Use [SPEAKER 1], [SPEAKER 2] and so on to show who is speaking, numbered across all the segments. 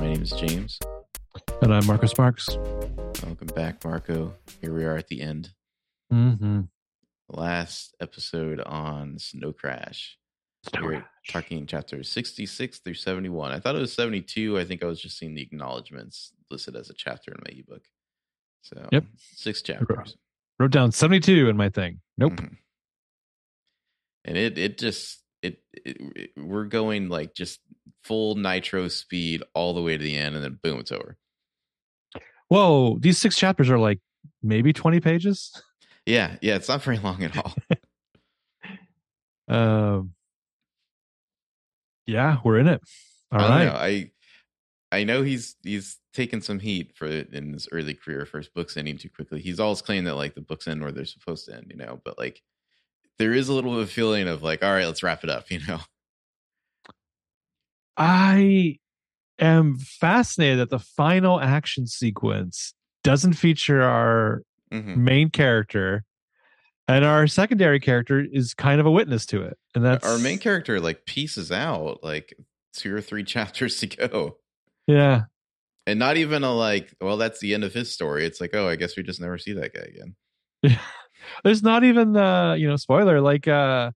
[SPEAKER 1] My name is James.
[SPEAKER 2] And I'm Marcus Marks.
[SPEAKER 1] Welcome back, Marco. Here we are at the end.
[SPEAKER 2] Mm-hmm.
[SPEAKER 1] Last episode on Snow Crash.
[SPEAKER 2] Snow
[SPEAKER 1] We're
[SPEAKER 2] Crash.
[SPEAKER 1] talking chapters 66 through 71. I thought it was 72. I think I was just seeing the acknowledgments listed as a chapter in my ebook. So,
[SPEAKER 2] Yep.
[SPEAKER 1] six chapters.
[SPEAKER 2] Wrote down 72 in my thing. Nope.
[SPEAKER 1] Mhm. And it it just it, it, it- we're going like just full nitro speed all the way to the end, and then boom, it's over.
[SPEAKER 2] Whoa, these six chapters are like maybe 20 pages.
[SPEAKER 1] Yeah, yeah, it's not very long at all.
[SPEAKER 2] Um, yeah, we're in it. All
[SPEAKER 1] I
[SPEAKER 2] right.
[SPEAKER 1] know. I I know he's he's taken some heat for it in his early career for his books ending too quickly. He's always claimed that like the books end where they're supposed to end, you know. But like there is a little bit of a feeling of like, all right, let's wrap it up, you know.
[SPEAKER 2] I am fascinated that the final action sequence doesn't feature our
[SPEAKER 1] Mhm.
[SPEAKER 2] main character, and our secondary character is kind of a witness to it. And that's
[SPEAKER 1] Our main character like pieces out like two or three chapters to go.
[SPEAKER 2] Yeah.
[SPEAKER 1] And not even a like, well, that's the end of his story. It's like, oh, I guess we just never see that guy again. yeah.
[SPEAKER 2] There's not even the you know spoiler like uh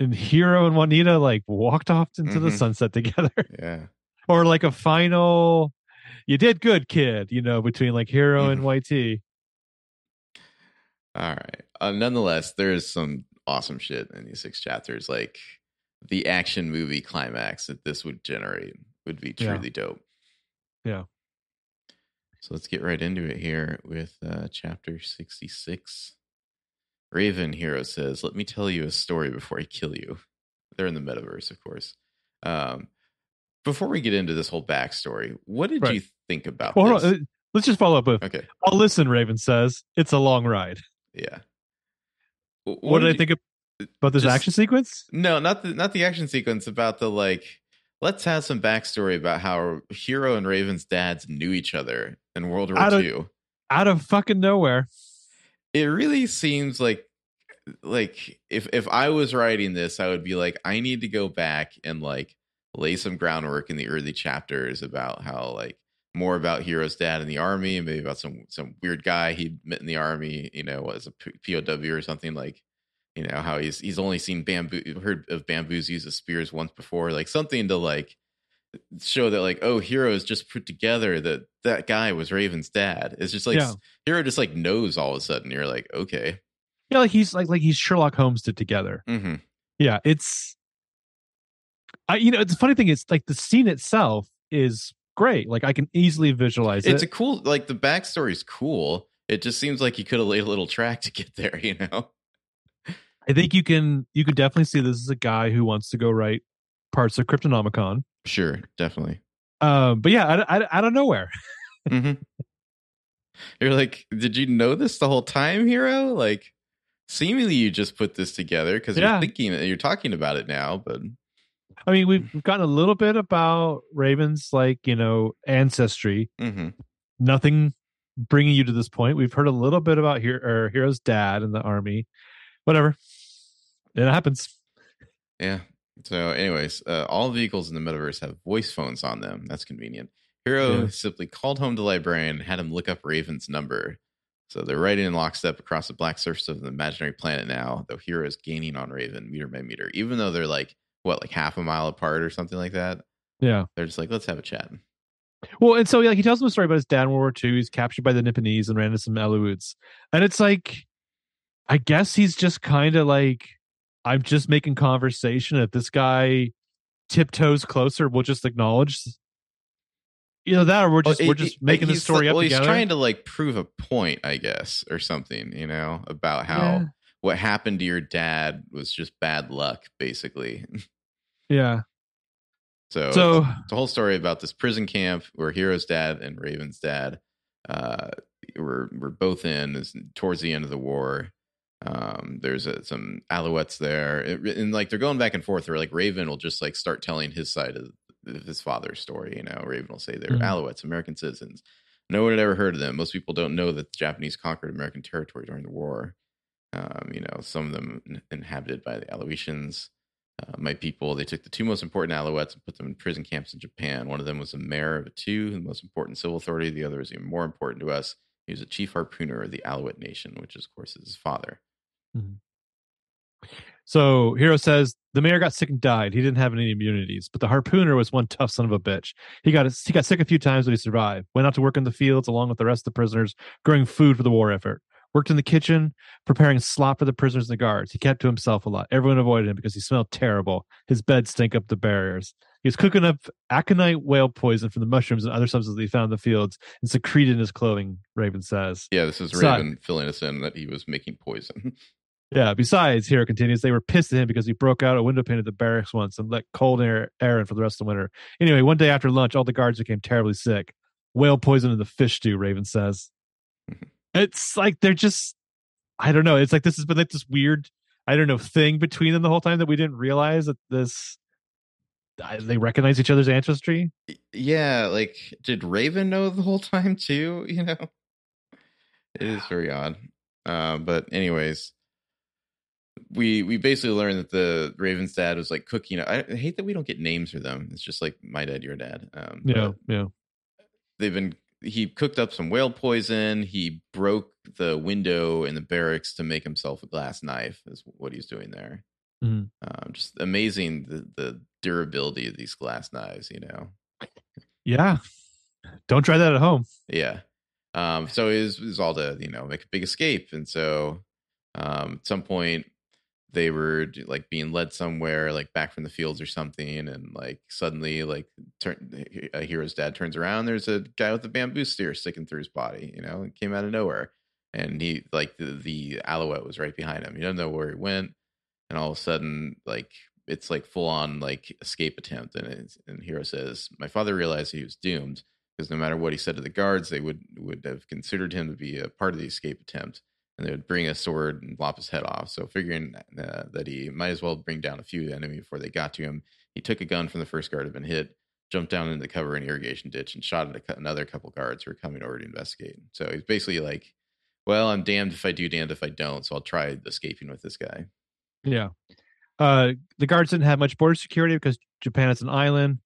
[SPEAKER 2] and Hiro and Juanita like walked off into the
[SPEAKER 1] Mhm.
[SPEAKER 2] sunset together
[SPEAKER 1] Yeah.
[SPEAKER 2] or like a final you did good kid you know between like Hiro
[SPEAKER 1] Mm-hmm.
[SPEAKER 2] and YT
[SPEAKER 1] All right. Uh, nonetheless, there is some awesome shit in these six chapters. Like the action movie climax that this would generate would be
[SPEAKER 2] Yeah.
[SPEAKER 1] truly dope.
[SPEAKER 2] Yeah.
[SPEAKER 1] So let's get right into it here with uh, chapter 66. Raven Hiro says, Let me tell you a story before I kill you. They're in the metaverse, of course. Um, before we get into this whole backstory, what did
[SPEAKER 2] Right.
[SPEAKER 1] you think about
[SPEAKER 2] well,
[SPEAKER 1] this?
[SPEAKER 2] uh, let's just follow up with
[SPEAKER 1] okay.
[SPEAKER 2] I'll listen Raven says it's a long ride
[SPEAKER 1] Yeah. W-
[SPEAKER 2] what, did I think of- about this
[SPEAKER 1] just-
[SPEAKER 2] action sequence
[SPEAKER 1] No, not the not the action sequence. About the like. Let's have some backstory about how Hiro and Raven's dads knew each other in World War
[SPEAKER 2] don't-
[SPEAKER 1] II.
[SPEAKER 2] out of fucking nowhere
[SPEAKER 1] It really seems like like if if I was writing this, I would be like, I need to go back and like lay some groundwork in the early chapters about how like more about Hiro's dad in the army and maybe about some some weird guy he met in the army, you know, was a POW or something like you know how he's he's only seen bamboo heard of bamboos use as spears once before like something to like show that like oh Hiro is just put together that that guy was raven's dad. It's just like
[SPEAKER 2] Yeah.
[SPEAKER 1] Hiro just like knows all of a sudden. You're like okay.
[SPEAKER 2] Yeah like he's like like he's Sherlock Holmes did together.
[SPEAKER 1] Hmm
[SPEAKER 2] yeah it's i you know the funny thing is like the scene itself is great. Like i can easily visualize
[SPEAKER 1] it's
[SPEAKER 2] it.
[SPEAKER 1] a cool like the backstory's cool. It just seems like you could have laid a little track to get there you know?
[SPEAKER 2] I think you can you can definitely see this is a guy who wants to go write parts of cryptonomicon
[SPEAKER 1] sure definitely.
[SPEAKER 2] Um but yeah i, I, out of nowhere.
[SPEAKER 1] Hmm you're like did you know this the whole time Hiro? Like seemingly you just put this together because
[SPEAKER 2] Yeah.
[SPEAKER 1] you're thinking you're talking about it now but
[SPEAKER 2] i mean we've we've gotten a little bit about raven's like you know ancestry.
[SPEAKER 1] Hmm
[SPEAKER 2] nothing bringing you to this point. We've heard a little bit about Hiro, or Hiro's dad in the army. Whatever. It happens.
[SPEAKER 1] Yeah. So, anyways, uh, all vehicles in the metaverse have voice phones on them. That's convenient. Hiro
[SPEAKER 2] Yeah.
[SPEAKER 1] simply called home the librarian and had him look up Raven's number. So they're riding in lockstep across the black surface of the imaginary planet now, though Hiro is gaining on Raven meter by meter, even though they're like, what, like half a mile apart or something like that.
[SPEAKER 2] yeah
[SPEAKER 1] They're just like, let's have a chat.
[SPEAKER 2] Well, and so like he tells him a story about his dad in World War II. He's captured by the Nipponese and ran into some Aleuts. And it's like, I guess he's just kind of like, I'm just making conversation. If this guy tiptoes closer, we'll just acknowledge, you know, that or we're just
[SPEAKER 1] Well,
[SPEAKER 2] we're just
[SPEAKER 1] it-
[SPEAKER 2] making the story up
[SPEAKER 1] Well,
[SPEAKER 2] together.
[SPEAKER 1] he's trying to like prove a point, I guess, or something, you know, about how
[SPEAKER 2] Yeah.
[SPEAKER 1] what happened to your dad was just bad luck, basically.
[SPEAKER 2] yeah.
[SPEAKER 1] So,
[SPEAKER 2] So
[SPEAKER 1] it's a whole story about this prison camp where Hiro's dad and Raven's dad uh, were were both in is towards the end of the war. Um, there's uh some Aleuts there, It- and like they're going back and forth. Where like Raven will just like start telling his side of, his father's story. You know, Raven will say they're
[SPEAKER 2] Mhm.
[SPEAKER 1] Aleuts, American citizens. No one had ever heard of them. Most people don't know that the Japanese conquered American territory during the war. Um, you know, some of them in- inhabited by the Aleutians. Uh, my people, they took the two most important Aleuts and put them in prison camps in Japan. One of them was a mayor of Attu, the most important civil authority. The other was even more important to us. He was a chief harpooner of the Aleut Nation, which, of course, is his father. Mm-hmm.
[SPEAKER 2] So Hiro says the mayor got sick and died. He didn't have any immunities, but the harpooner was one tough son of a bitch. He got he got sick a few times, but he survived. Went out to work in the fields along with the rest of the prisoners, growing food for the war effort. Worked in the kitchen, preparing slop for the prisoners and the guards. He kept to himself a lot. Everyone avoided him because he smelled terrible. His bed stank up the barriers. He was cooking up aconite whale poison from the mushrooms and other substances he found in the fields and secreted in his clothing, Raven says.
[SPEAKER 1] Yeah, this is
[SPEAKER 2] So-
[SPEAKER 1] Raven filling us in that he was making poison.
[SPEAKER 2] Yeah. Besides, Hiro continues, they were pissed at him because he broke out a window pane at the barracks once and let cold air, air in for the rest of the winter. Anyway, one day after lunch, all the guards became terribly sick. Whale poison in the fish stew, Raven says. it's like they're just, I don't know. It's like this has been like this weird, I don't know, thing between them the whole time that we didn't realize that this, they recognize each other's ancestry.
[SPEAKER 1] yeah, like did Raven know the whole time too? You know, it is very odd. Uh, but anyways, we we basically learned that the Raven's dad was like cooking. I, hate that we don't get names for them. It's just like my dad, your dad. Um,
[SPEAKER 2] Yeah. Yeah.
[SPEAKER 1] they've been. He cooked up some whale poison. He broke the window in the barracks to make himself a glass knife. Is what he's doing there.
[SPEAKER 2] Mhm.
[SPEAKER 1] Um, just amazing the the durability of these glass knives. You know.
[SPEAKER 2] Yeah. Don't try that at home.
[SPEAKER 1] Yeah. Um, so it was, it was all to, you know, make a big escape. And so um, at some point they were like being led somewhere, like back from the fields or something. And like suddenly, like, turn, a Hiro's dad turns around. There's a guy with a bamboo steer sticking through his body, you know, it came out of nowhere. And he, like, the, the Aleut was right behind him. He doesn't know where he went. And all of a sudden, like, it's like full on like escape attempt. And, and Hiro says, My father realized he was doomed because no matter what he said to the guards, they would would have considered him to be a part of the escape attempt, and they would bring a sword and lop his head off. So, figuring uh, that he might as well bring down a few of the enemy before they got to him, he took a gun from the first guard who had been hit, jumped down into the cover an irrigation ditch, and shot at a, another couple guards who were coming over to investigate. So he's basically like, "Well, I'm damned if I do, damned if I don't." So I'll try escaping with this guy.
[SPEAKER 2] Yeah. Uh, the guards didn't have much border security because Japan is an island,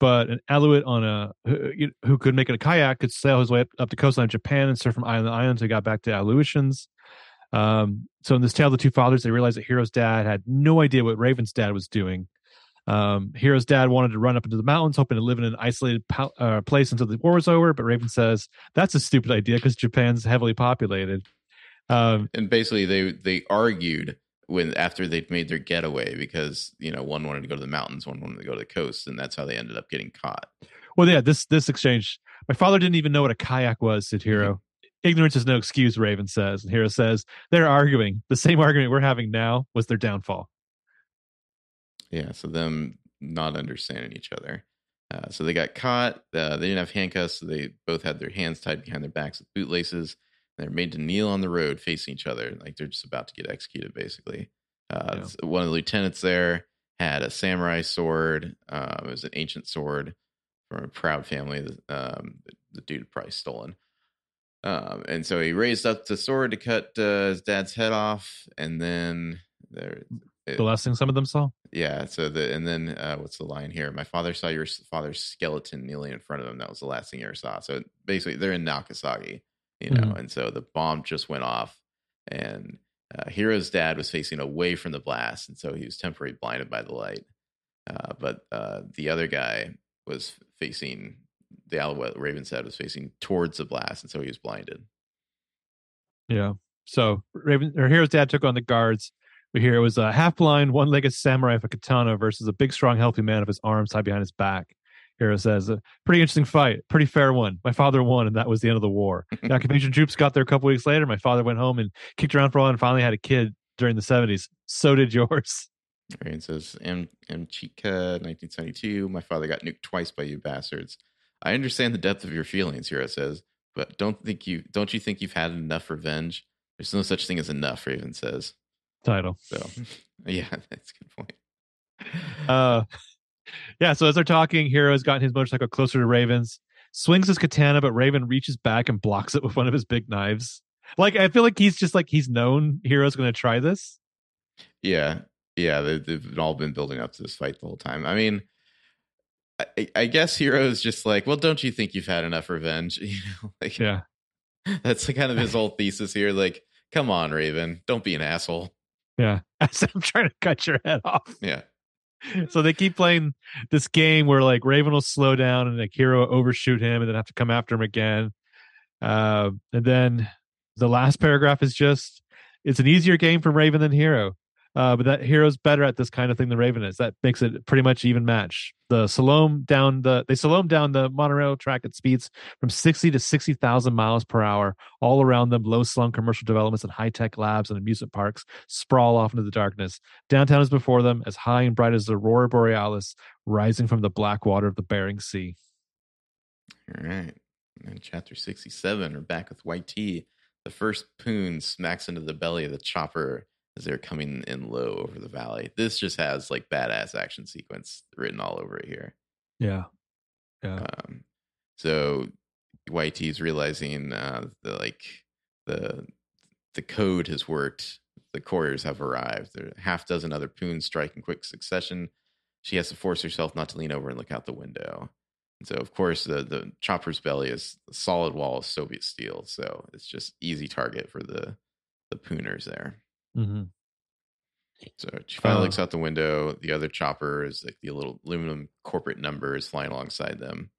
[SPEAKER 2] but an Aleut on a who, who could make it a kayak could sail his way up, up the coastline of Japan and surf from island to island until he got back to Aleutians. Um, so in this tale of the two fathers, they realized that Hiro's dad had no idea what Raven's dad was doing. Um, Hiro's dad wanted to run up into the mountains, hoping to live in an isolated po- uh, place until the war was over. But Raven says that's a stupid idea because Japan's heavily populated. Um,
[SPEAKER 1] And basically, they they argued when after they'd made their getaway because you know one wanted to go to the mountains, one wanted to go to the coast, and that's how they ended up getting caught.
[SPEAKER 2] Well, yeah, this this exchange. My father didn't even know what a kayak was, said Hiro. Ignorance is no excuse, Raven says. And Hiro says they're arguing. The same argument we're having now was their downfall.
[SPEAKER 1] Yeah, so them not understanding each other. Uh, so they got caught. Uh, they didn't have handcuffs, so they both had their hands tied behind their backs with bootlaces. They're made to kneel on the road facing each other, like they're just about to get executed, basically. Uh,
[SPEAKER 2] Yeah.
[SPEAKER 1] One of the lieutenants there had a samurai sword. Um, it was an ancient sword from a proud family. Um, the, the dude had probably stolen. Um, and so he raised up the sword to cut uh, his dad's head off, and then there,
[SPEAKER 2] The last thing some of them saw.
[SPEAKER 1] yeah. So the and then uh, what's the line here? My father saw your father's skeleton kneeling in front of him. That was the last thing he ever saw. So basically, they're in Nagasaki, you know,
[SPEAKER 2] Mhm.
[SPEAKER 1] and so the bomb just went off, and uh, Hiro's dad was facing away from the blast, and so he was temporarily blinded by the light. Uh, but uh, the other guy was facing the Aleut Raven's head was facing towards the blast, and so he was blinded.
[SPEAKER 2] Yeah. So Raven or Hiro's dad took on the guards. We hear it was a half blind, one legged samurai with a katana versus a big, strong, healthy man with his arms tied behind his back. Hiro says, a pretty interesting fight, pretty fair one. My father won, and that was the end of the war. The occupation troops got there a couple weeks later. My father went home and kicked around for a while and finally had a kid during the 70s. So did yours.
[SPEAKER 1] Raven says, M. M. Chica, 1972. My father got nuked twice by you bastards. I understand the depth of your feelings, Hiro says, but don't think you don't you think you've had enough revenge? There's no such thing as enough, Raven says.
[SPEAKER 2] Title.
[SPEAKER 1] So yeah, that's a good point.
[SPEAKER 2] Uh, yeah, so as they're talking, Hiro has gotten his motorcycle closer to Raven's, swings his katana, but Raven reaches back and blocks it with one of his big knives. Like, I feel like he's just like, he's known Hiro's going to try this.
[SPEAKER 1] yeah. Yeah, they, they've all been building up to this fight the whole time. I mean, I, I guess Hiro's just like, well, don't you think you've had enough revenge? You know, like
[SPEAKER 2] Yeah.
[SPEAKER 1] that's kind of his whole thesis here. Like, come on, Raven, don't be an asshole.
[SPEAKER 2] Yeah. I'm trying to cut your head off.
[SPEAKER 1] Yeah,
[SPEAKER 2] So they keep playing this game where like Raven will slow down and like Hiro overshoot him and then have to come after him again. Uh, and then the last paragraph is just it's an easier game for Raven than Hiro. Uh, but that Hiro's better at this kind of thing than Raven is. That makes it pretty much even match. The slalom down the they slalom down the monorail track at speeds from 60 to 60,000 miles per hour. All around them, low slung commercial developments and high tech labs and amusement parks sprawl off into the darkness. Downtown is before them, as high and bright as the Aurora Borealis rising from the black water of the Bering Sea.
[SPEAKER 1] all right. And chapter sixty-seven, we're back with YT. The first poon smacks into the belly of the chopper as they're coming in low over the valley. This just has like badass action sequence written all over it here.
[SPEAKER 2] Yeah. Yeah.
[SPEAKER 1] Um, so YT's realizing uh, the like the the code has worked. The couriers have arrived. There are a half dozen other poons strike in quick succession. She has to force herself not to lean over and look out the window. And so, of course, the the chopper's belly is a solid wall of Soviet steel, so it's just easy target for the the pooners there.
[SPEAKER 2] Hmm
[SPEAKER 1] So she finally
[SPEAKER 2] Uh.
[SPEAKER 1] looks out the window. The other chopper is like the little aluminum corporate number is flying alongside them.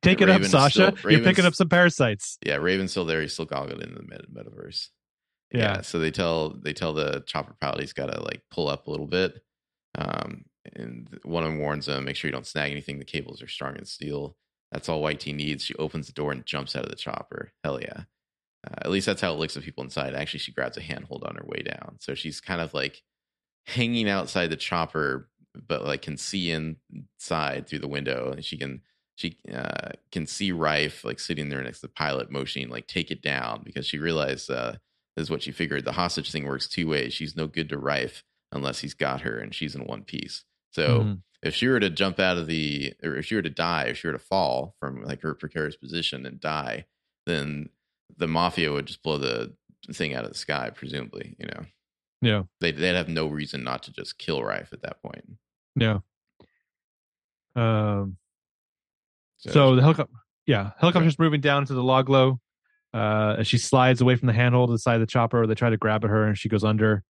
[SPEAKER 2] Take it up,
[SPEAKER 1] Raven
[SPEAKER 2] Sasha.
[SPEAKER 1] still-
[SPEAKER 2] You're picking up some parasites.
[SPEAKER 1] Yeah, Raven's still there. He's still goggled in the meta- metaverse.
[SPEAKER 2] Yeah.
[SPEAKER 1] So they tell they tell the chopper pilot he's got to like pull up a little bit. Um, and one of them warns him, make sure you don't snag anything. The cables are strong as steel. That's all YT needs. She opens the door and jumps out of the chopper. Hell yeah. Uh, at least that's how it looks at people inside. Actually, she grabs a handhold on her way down. So she's kind of like hanging outside the chopper, but like can see inside through the window. And she can she uh, can see Rife like sitting there next to the pilot, motioning like take it down because she realized uh, this is what she figured. The hostage thing works two ways. She's no good to Rife unless he's got her, and she's in one piece. So
[SPEAKER 2] Mhm.
[SPEAKER 1] if she were to jump out of the, or if she were to die, if she were to fall from like her precarious position and die, then the mafia would just blow the thing out of the sky, presumably. You know,
[SPEAKER 2] Yeah.
[SPEAKER 1] they'd, they'd have no reason not to just kill Rife at that point.
[SPEAKER 2] Yeah. Um, so the helicopter, yeah, helicopter's moving down to the log low. Uh, as she slides away from the handhold to the side of the chopper, they try to grab at her and she goes under.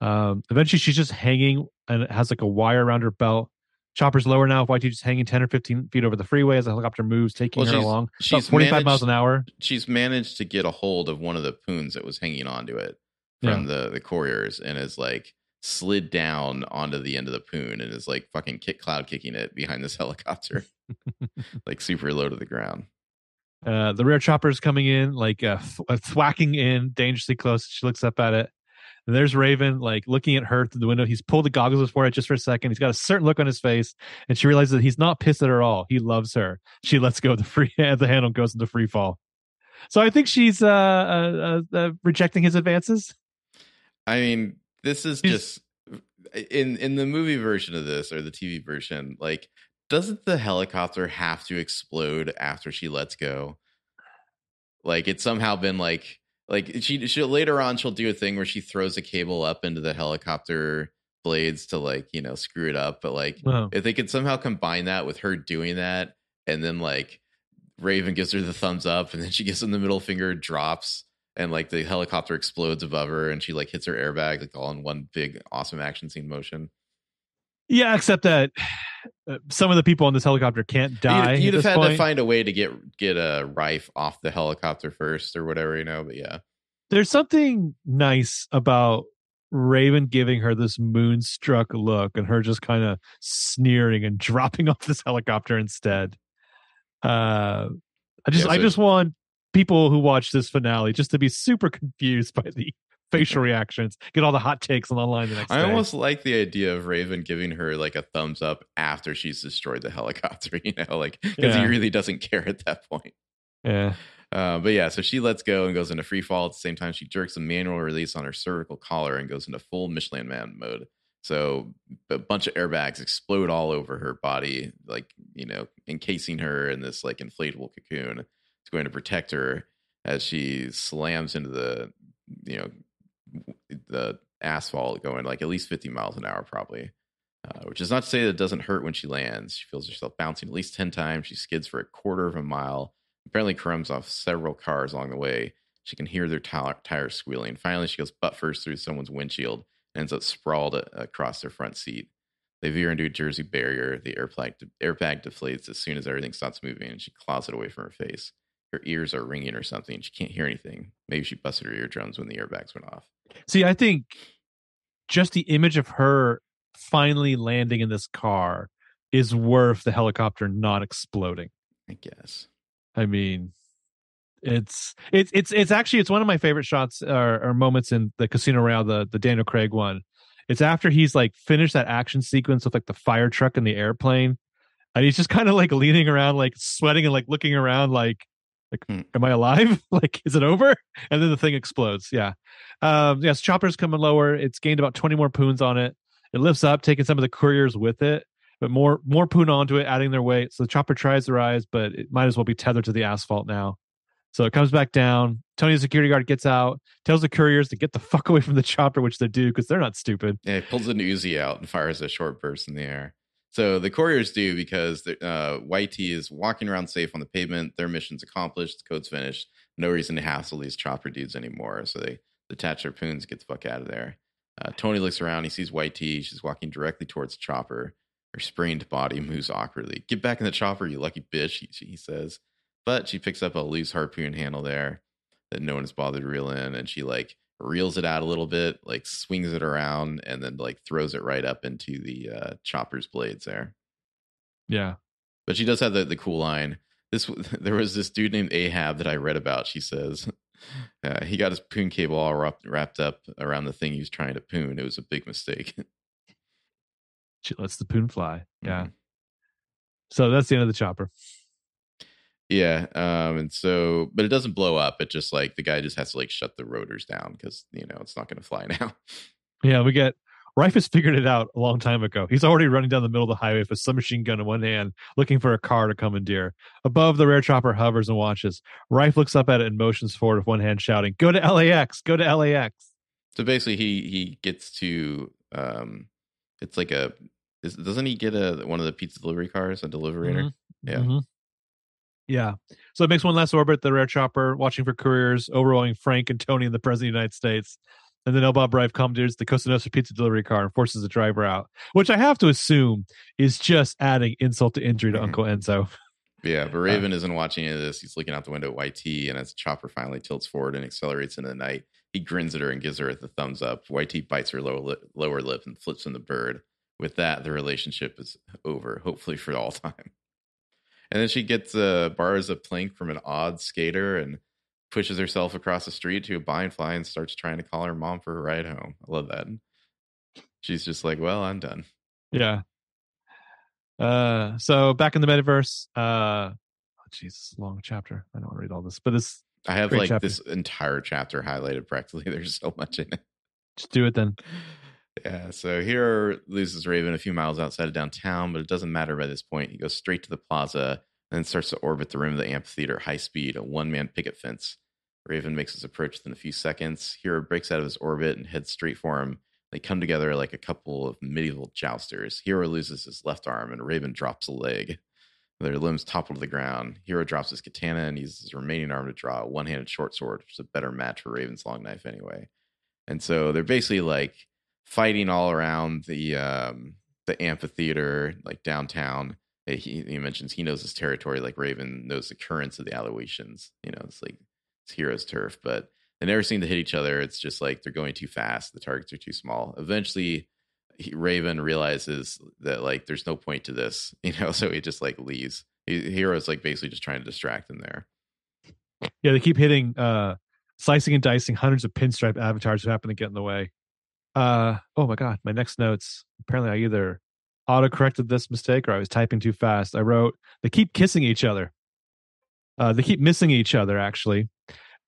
[SPEAKER 2] Um, eventually she's just hanging and it has like a wire around her belt. Chopper's lower now. YT just hanging 10 or 15 feet over the freeway as the helicopter moves, taking
[SPEAKER 1] Well,
[SPEAKER 2] her
[SPEAKER 1] she's-
[SPEAKER 2] along. About
[SPEAKER 1] she's
[SPEAKER 2] 45 miles an hour.
[SPEAKER 1] she's managed to get a hold of one of the poons that was hanging onto it from the the couriers and is like slid down onto the end of the poon and is like fucking kick cloud kicking it behind this helicopter like super low to the ground
[SPEAKER 2] Uh, the rear chopper's coming in, like uh, uh, thwacking in dangerously close. She looks up at it. And there's Raven, like looking at her through the window. He's pulled the goggles for it just for a second. He's got a certain look on his face, and she realizes that he's not pissed at her all. He loves her. She lets go of the free hand, the handle, goes into free fall. So I think she's uh, uh, uh, uh, rejecting his advances.
[SPEAKER 1] i mean this is
[SPEAKER 2] She's-
[SPEAKER 1] just in in the movie version of this or the tv version like doesn't the helicopter have to explode after she lets go like it's somehow been like like she she later on she'll do a thing where she throws a cable up into the helicopter blades to like you know screw it up but like
[SPEAKER 2] Oh.
[SPEAKER 1] if they could somehow combine that with her doing that and then like raven gives her the thumbs up and then she gives him the middle finger drops and like the helicopter explodes above her and she like hits her airbag like all in one big awesome action scene motion
[SPEAKER 2] Yeah, except that uh, some of the people on this helicopter can't die.
[SPEAKER 1] you'd, you'd have had
[SPEAKER 2] point.
[SPEAKER 1] to find a way to get get a rife off the helicopter first or whatever you know but yeah
[SPEAKER 2] there's something nice about Raven giving her this moonstruck look and her just kind of sneering and dropping off this helicopter instead. Uh I just
[SPEAKER 1] Yeah,
[SPEAKER 2] I just want people who watch this finale just to be super confused by the facial reactions, get all the hot takes on online the next
[SPEAKER 1] I
[SPEAKER 2] day.
[SPEAKER 1] almost like the idea of Raven giving her like a thumbs up after she's destroyed the helicopter, you know, like because
[SPEAKER 2] Yeah.
[SPEAKER 1] he really doesn't care at that point.
[SPEAKER 2] yeah.
[SPEAKER 1] Uh, but yeah, so she lets go and goes into free fall. At the same time, she jerks a manual release on her cervical collar and goes into full Michelin man mode. So a bunch of airbags explode all over her body, like you know, encasing her in this like inflatable cocoon. It's going to protect her as she slams into the you know the asphalt going like at least 50 miles an hour, probably. Uh, which is not to say that it doesn't hurt when she lands. She feels herself bouncing at least 10 times. She skids for a quarter of a mile, apparently crumbs off several cars along the way. She can hear their t- tires squealing. Finally, she goes butt first through someone's windshield and ends up sprawled a- across their front seat. They veer into a Jersey barrier. The airbag, airbag deflates as soon as everything stops moving, and she claws it away from her face. Her ears are ringing or something. She can't hear anything. Maybe she busted her eardrums when the airbags went off.
[SPEAKER 2] See, I think just the image of her finally landing in this car is worth the helicopter not exploding.
[SPEAKER 1] I guess.
[SPEAKER 2] I mean, it's it's it's it's actually it's one of my favorite shots or, or moments in the Casino Royale, the the Daniel Craig one. It's after he's like finished that action sequence with like the fire truck and the airplane, and he's just kind of like leaning around, like sweating and like looking around, like like
[SPEAKER 1] Hmm.
[SPEAKER 2] am I alive? like is it over? And then the thing explodes. Yeah, um, yes. Chopper's coming lower. It's gained about twenty more poons on it. It lifts up, taking some of the couriers with it, but more more poon onto it, adding their weight. So the chopper tries to rise, but it might as well be tethered to the asphalt now. So it comes back down. Tony, the security guard, gets out, tells the couriers to get the fuck away from the chopper, which they do because they're not stupid.
[SPEAKER 1] Yeah, he pulls an Uzi out and fires a short burst in the air. So the couriers do because the, uh, YT is walking around safe on the pavement. Their mission's accomplished. The code's finished. No reason to hassle these chopper dudes anymore. So they detach their poons, get the fuck out of there. Uh, Tony looks around. He sees YT. She's walking directly towards the chopper. Her sprained body moves awkwardly. Get back in the chopper, you lucky bitch, he, he says. But she picks up a loose harpoon handle there that no one has bothered to reel in. And she like reels it out a little bit, like swings it around, and then like throws it right up into the uh, chopper's blades there.
[SPEAKER 2] Yeah.
[SPEAKER 1] But she does have the, the cool line. This there was this dude named Ahab that I read about. She says uh, he got his poon cable all wrapped, wrapped up around the thing he was trying to poon. It was a big mistake.
[SPEAKER 2] She lets the poon fly. Yeah.
[SPEAKER 1] Mhm.
[SPEAKER 2] So that's the end of the chopper.
[SPEAKER 1] Yeah, um, and so, but it doesn't blow up. It just like the guy just has to like shut the rotors down because you know it's not going to fly now.
[SPEAKER 2] Yeah, we get Rife has figured it out a long time ago. He's already running down the middle of the highway with a submachine gun in one hand, looking for a car to commandeer. Above, the rare chopper hovers and watches. Rife looks up at it and motions forward with one hand, shouting, "Go to LAX! Go to LAX!"
[SPEAKER 1] So basically, he he gets to um, it's like a is, doesn't he get a one of the pizza delivery cars a deliverator? Yeah.
[SPEAKER 2] Mhm. Yeah. So it makes one last orbit, the rare chopper, watching for couriers, overrolling Frank and Tony and the President of the United States. And then L. Bob Rife commandeers the Cosa Nostra pizza delivery car and forces the driver out, which I have to assume is just adding insult to injury to
[SPEAKER 1] Mhm.
[SPEAKER 2] Uncle Enzo.
[SPEAKER 1] Yeah, but Raven isn't watching any of this. He's looking out the window at YT, and as the chopper finally tilts forward and accelerates into the night, he grins at her and gives her the thumbs up. YT bites her lower lip, lower lip and flips in the bird. With that, the relationship is over, hopefully for all time. And then she gets uh, borrows a plank from an odd skater and pushes herself across the street to a blind fly and starts trying to call her mom for a ride home. I love that. She's just like, "Well, I'm done."
[SPEAKER 2] Yeah. Uh, so back in the metaverse, uh, oh, Jesus, long chapter. I don't want to read all this, but this,
[SPEAKER 1] I have like
[SPEAKER 2] chapter.
[SPEAKER 1] this entire chapter highlighted practically. There's so much in it.
[SPEAKER 2] just do it then.
[SPEAKER 1] Yeah, so Hiro loses Raven a few miles outside of downtown, but it doesn't matter by this point. He goes straight to the plaza and then starts to orbit the rim of the amphitheater at high speed, a one man picket fence. Raven makes his approach within a few seconds. Hiro breaks out of his orbit and heads straight for him. They come together like a couple of medieval jousters. Hiro loses his left arm and Raven drops a leg. Their limbs topple to the ground. Hiro drops his katana and uses his remaining arm to draw a one handed short sword, which is a better match for Raven's long knife anyway. And so they're basically like fighting all around the um the amphitheater like downtown. He, he mentions he knows his territory like raven knows the currents of the Aleutians you know it's like it's Hiro's turf but they never seem to hit each other. It's just like they're going too fast. The targets are too small. Eventually he, raven realizes that like there's no point to this you know so he just like leaves. He, Hiro's like basically just trying to distract him there.
[SPEAKER 2] Yeah, they keep hitting, uh, slicing and dicing hundreds of pinstripe avatars who happen to get in the way. Uh, oh my god, my next notes. Apparently, I either auto corrected this mistake or I was typing too fast. I wrote, they keep kissing each other. Uh, they keep missing each other, actually.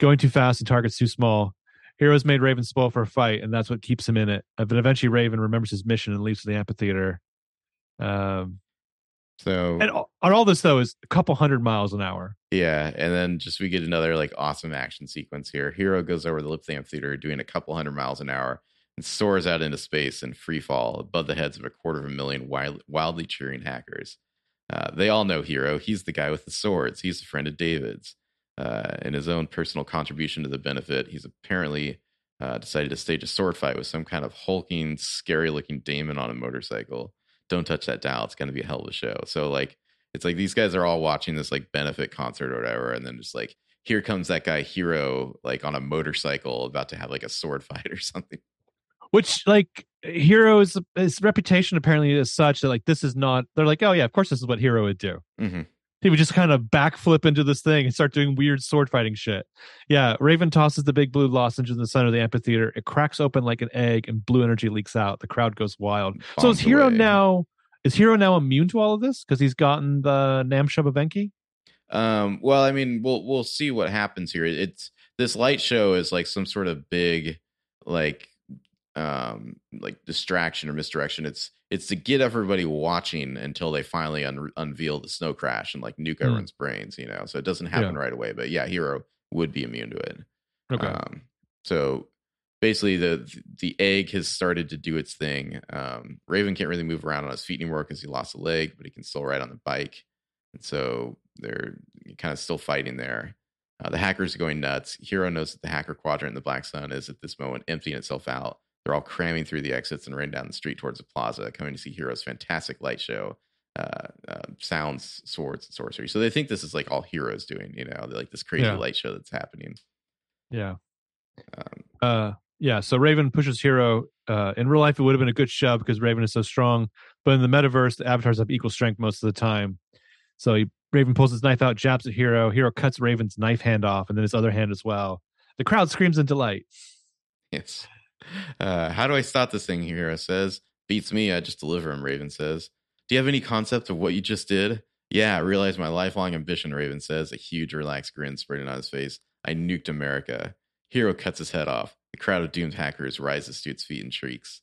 [SPEAKER 2] Going too fast and targets too small. Hiro's made Raven spoil for a fight, and that's what keeps him in it. Uh, But eventually, Raven remembers his mission and leaves the amphitheater. Um,
[SPEAKER 1] so
[SPEAKER 2] and all, all this, though, is a couple hundred miles an hour.
[SPEAKER 1] Yeah, and then just we get another like awesome action sequence here. Hiro goes over the lip of the amphitheater doing a couple hundred miles an hour. And soars out into space in free fall above the heads of a quarter of a million wild, wildly cheering hackers. Uh, they all know Hiro. He's the guy with the swords. He's a friend of David's. Uh, in his own personal contribution to the benefit, he's apparently uh, decided to stage a sword fight with some kind of hulking, scary looking daemon on a motorcycle. Don't touch that dial. It's going to be a hell of a show. So, like, it's like these guys are all watching this like benefit concert or whatever, and then just like, here comes that guy Hiro, like on a motorcycle, about to have like a sword fight or something.
[SPEAKER 2] Which like Hiro's his reputation apparently is such that like this is not. They're like, oh yeah, of course this is what Hiro would do.
[SPEAKER 1] Mm-hmm.
[SPEAKER 2] He would just kind of backflip into this thing and start doing weird sword fighting shit. Yeah, Raven tosses the big blue lozenge in the center of the amphitheater. It cracks open like an egg, and blue energy leaks out. The crowd goes wild.
[SPEAKER 1] Bombs
[SPEAKER 2] so is Hiro
[SPEAKER 1] away.
[SPEAKER 2] now? Is Hero now immune to all of this because he's gotten the Namshub Enki?
[SPEAKER 1] Um, well, I mean, we'll we'll see what happens here. It's this light show is like some sort of big, like, um, like distraction or misdirection. It's it's to get everybody watching until they finally un- unveil the snow crash and like nuke
[SPEAKER 2] Hmm.
[SPEAKER 1] everyone's brains. You know, so it doesn't happen right away. But yeah, Hiro would be immune to it.
[SPEAKER 2] Okay.
[SPEAKER 1] Um, so basically, the the egg has started to do its thing. Um, Raven can't really move around on his feet anymore because he lost a leg, but he can still ride on the bike, and so they're kind of still fighting there. Uh, the hackers are going nuts. Hiro knows that the hacker quadrant in the Black Sun is at this moment emptying itself out. They're all cramming through the exits and running down the street towards the plaza, coming to see Hiro's fantastic light show. Uh, uh, sounds, swords, and sorcery. So they think this is like all Hiro's doing, you know, like this crazy
[SPEAKER 2] Yeah.
[SPEAKER 1] light show that's happening.
[SPEAKER 2] yeah.
[SPEAKER 1] Um,
[SPEAKER 2] Uh, yeah. So Raven pushes Hiro. Uh, in real life, it would have been a good shove because Raven is so strong. But in the metaverse, the avatars have equal strength most of the time. So he, Raven pulls his knife out, jabs at Hiro. Hero cuts Raven's knife hand off, and then his other hand as well. The crowd screams in delight.
[SPEAKER 1] Yes. Uh, how do I stop this thing? Hiro says. Beats me. I just deliver him. Raven says. Do you have any concept of what you just did? Yeah, I realize my lifelong ambition. Raven says, a huge relaxed grin spreading on his face. I nuked America. Hiro cuts his head off. The crowd of doomed hackers rises to its feet and shrieks.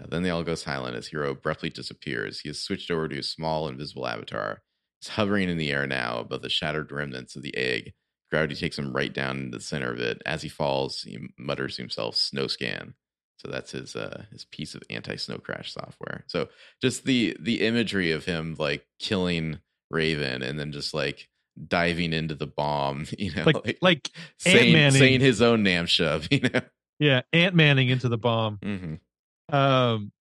[SPEAKER 1] Uh, then they all go silent as Hiro abruptly disappears. He has switched over to a small, invisible avatar. He's hovering in the air now above the shattered remnants of the egg. Gravity takes him right down into the center of it. As he falls, he mutters to himself, "Snow scan." So that's his uh, his piece of anti snow crash software. So just the the imagery of him like killing Raven and then just like diving into the bomb, you know,
[SPEAKER 2] Like, like,
[SPEAKER 1] saying,
[SPEAKER 2] Ant-Manning.
[SPEAKER 1] saying his own nam-shub, you know.
[SPEAKER 2] yeah, Ant Manning into the bomb.
[SPEAKER 1] hmm
[SPEAKER 2] Um,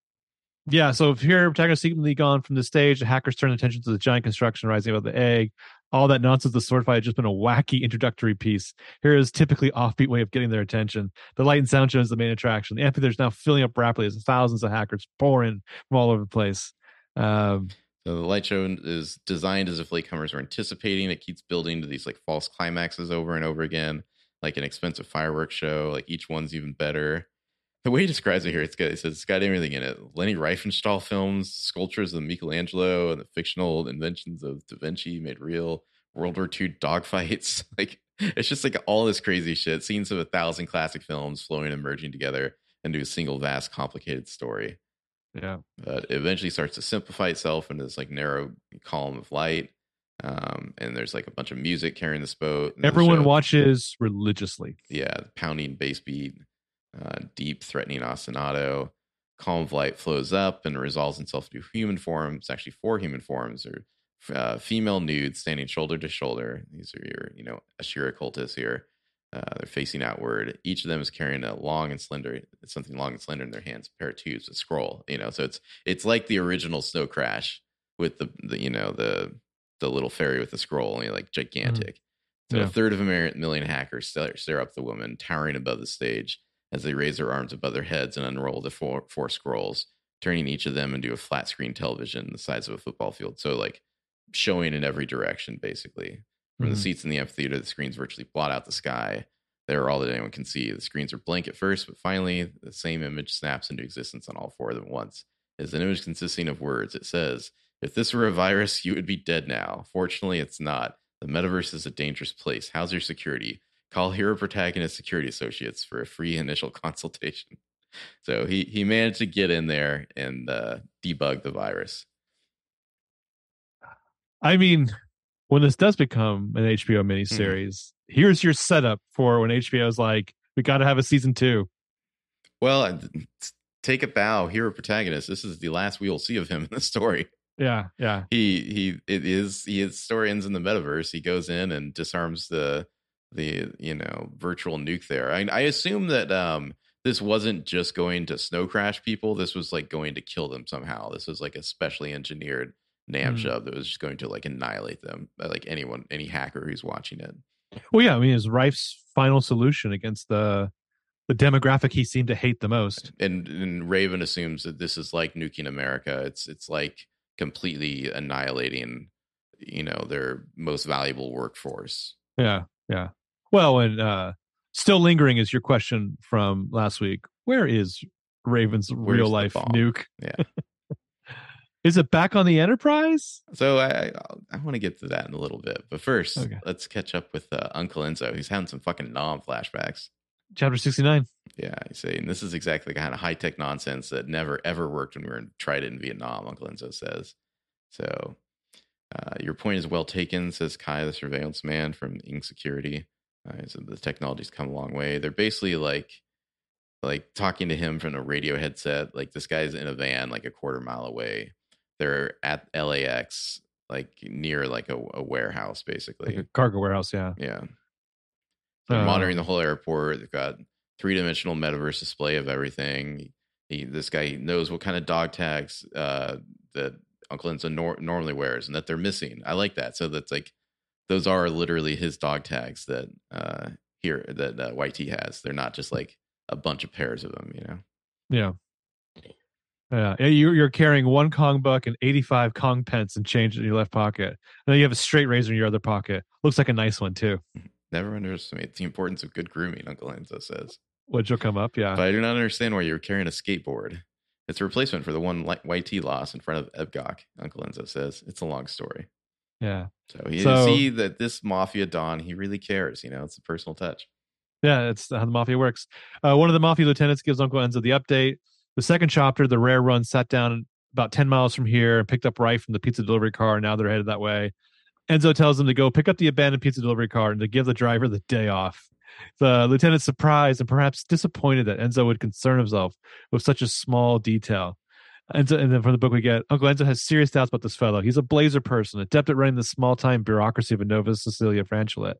[SPEAKER 2] yeah, so if Hiro Protagonist secretly gone from the stage, the hackers turn attention to the giant construction rising above the egg. All that nonsense, the sword fight had just been a wacky introductory piece. Here is typically offbeat way of getting their attention. The light and sound show is the main attraction. The amphitheater is now filling up rapidly as thousands of hackers pour in from all over the place. Um,
[SPEAKER 1] So the light show is designed as if latecomers are anticipating. It keeps building to these like false climaxes over and over again, like an expensive fireworks show. Like each one's even better. The way he describes it here, it's got it says it's got everything in it: Leni Riefenstahl films, sculptures of Michelangelo, and the fictional inventions of Da Vinci made real. World War II dogfights. Like it's just like all this crazy shit. Scenes of a thousand classic films flowing and merging together into a single vast, complicated story
[SPEAKER 2] yeah.
[SPEAKER 1] but it eventually starts to simplify itself into this like narrow column of light. Um, and there's like a bunch of music carrying this boat.
[SPEAKER 2] Everyone watches religiously.
[SPEAKER 1] yeah, pounding bass beat, uh, deep threatening ostinato. Of light flows up and resolves itself to human forms. Actually, four human forms or uh, female nudes standing shoulder to shoulder. These are your, you know, Asherah cultists here. Uh, they're facing outward. Each of them is carrying a long and slender, something long and slender in their hands, a pair of tubes, a scroll. You know, so it's it's like the original Snow Crash with the, the you know the the little fairy with the scroll, only like gigantic. So
[SPEAKER 2] Yeah.
[SPEAKER 1] a third of a million million hackers stare, stare up the woman towering above the stage as they raise their arms above their heads and unroll the four, four scrolls, turning each of them into a flat screen television the size of a football field. So like showing in every direction, basically. From the
[SPEAKER 2] Mhm.
[SPEAKER 1] seats in the amphitheater, the screens virtually blot out the sky. They're all that anyone can see. The screens are blank at first, but finally the same image snaps into existence on all four of them at once. It's an image consisting of words. It says, if this were a virus, you would be dead now. Fortunately, it's not. The metaverse is a dangerous place. How's your security? Call Hiro Protagonist Security Associates for a free initial consultation. So he he managed to get in there and uh, debug the virus.
[SPEAKER 2] I mean, when this does become an HBO
[SPEAKER 1] Mm-hmm.
[SPEAKER 2] miniseries, here's your setup for when HBO's like, we got to have a season two.
[SPEAKER 1] Well, uh, take a bow, Hiro Protagonist. This is the last we will see of him in the story.
[SPEAKER 2] Yeah, yeah.
[SPEAKER 1] He he it is he his story ends in the metaverse. He goes in and disarms the the you know virtual nuke there. I, I assume that um this wasn't just going to snow crash people. This was like going to kill them somehow. This was like a specially engineered NAM
[SPEAKER 2] Mm.
[SPEAKER 1] shove that was just going to like annihilate them. uh, Like anyone, any hacker who's watching it.
[SPEAKER 2] Well, yeah. I mean, it's Rife's final solution against the the demographic he seemed to hate the most.
[SPEAKER 1] And and Raven assumes that this is like nuking America. It's it's like completely annihilating, you know, their most valuable workforce.
[SPEAKER 2] Yeah, yeah. Well, and uh still lingering is your question from last week. Where is Raven's
[SPEAKER 1] Where's
[SPEAKER 2] real life nuke?
[SPEAKER 1] Yeah.
[SPEAKER 2] Is it back on the Enterprise?
[SPEAKER 1] So I I, I want to get to that in a little bit, but first
[SPEAKER 2] Okay.
[SPEAKER 1] let's catch up with uh, Uncle Enzo. He's having some fucking nom flashbacks.
[SPEAKER 2] Chapter sixty nine.
[SPEAKER 1] Yeah, I say, and this is exactly the kind of high tech nonsense that never ever worked when we were in, tried it in Vietnam. Uncle Enzo says. So, uh, your point is well taken, says Kai, the surveillance man from Ng Security. Uh, so the technology's come a long way. They're basically like, like talking to him from a radio headset. Like this guy's in a van, like a quarter mile away. They're at LAX, like near like a, a warehouse, basically.
[SPEAKER 2] Like a cargo warehouse, yeah.
[SPEAKER 1] Yeah. They're
[SPEAKER 2] Uh,
[SPEAKER 1] monitoring the whole airport. They've got three dimensional metaverse display of everything. He, this guy knows what kind of dog tags uh, that Uncle Enzo nor- normally wears and that they're missing. I like that. So that's like those are literally his dog tags that uh, here that uh, YT has. They're not just like a bunch of pairs of them. You know.
[SPEAKER 2] Yeah. Yeah, yeah, you're you're carrying one Kong buck and 85 Kong pence and change in your left pocket. And then you have a straight razor in your other pocket. Looks like a nice one too.
[SPEAKER 1] Never underestimate the importance of good grooming. Uncle Enzo says.
[SPEAKER 2] Which will come up, yeah.
[SPEAKER 1] But I do not understand why you're carrying a skateboard. It's a replacement for the one YT lost in front of Ebgok, Uncle Enzo says. It's a long story.
[SPEAKER 2] Yeah.
[SPEAKER 1] So you
[SPEAKER 2] So-
[SPEAKER 1] see that this Mafia Don, he really cares. You know, it's a personal touch.
[SPEAKER 2] Yeah, it's how the mafia works. Uh, one of the mafia lieutenants gives Uncle Enzo the update. The second chopper, the rare run, sat down about 10 miles from here and picked up Rife from the pizza delivery car. Now they're headed that way. Enzo tells them to go pick up the abandoned pizza delivery car and to give the driver the day off. The lieutenant's surprised and perhaps disappointed that Enzo would concern himself with such a small detail. Enzo, and then from the book we get Uncle Enzo has serious doubts about this fellow. He's a blazer person, adept at running the small time bureaucracy of a Nova Sicilia franchulate,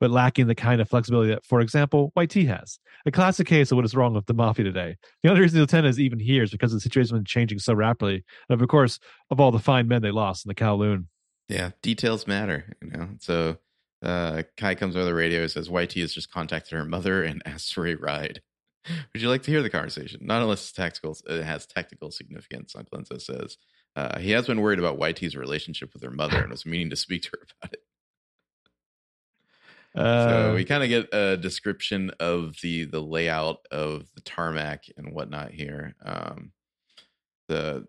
[SPEAKER 2] but lacking the kind of flexibility that, for example, YT has. A classic case of what is wrong with the mafia today. The only reason the lieutenant is even here is because the situation has been changing so rapidly, and of course, of all the fine men they lost in the Kowloon.
[SPEAKER 1] Yeah, details matter, you know. So uh Kai comes over the radio and says YT has just contacted her mother and asked for a ride. Would you like to hear the conversation? Not unless it's tactical, it has tactical significance, Uncle Enzo says. Uh, he has been worried about YT's relationship with her mother and was meaning to speak to her about it.
[SPEAKER 2] Uh,
[SPEAKER 1] so we kind of get a description of the the layout of the tarmac and whatnot here. Um, the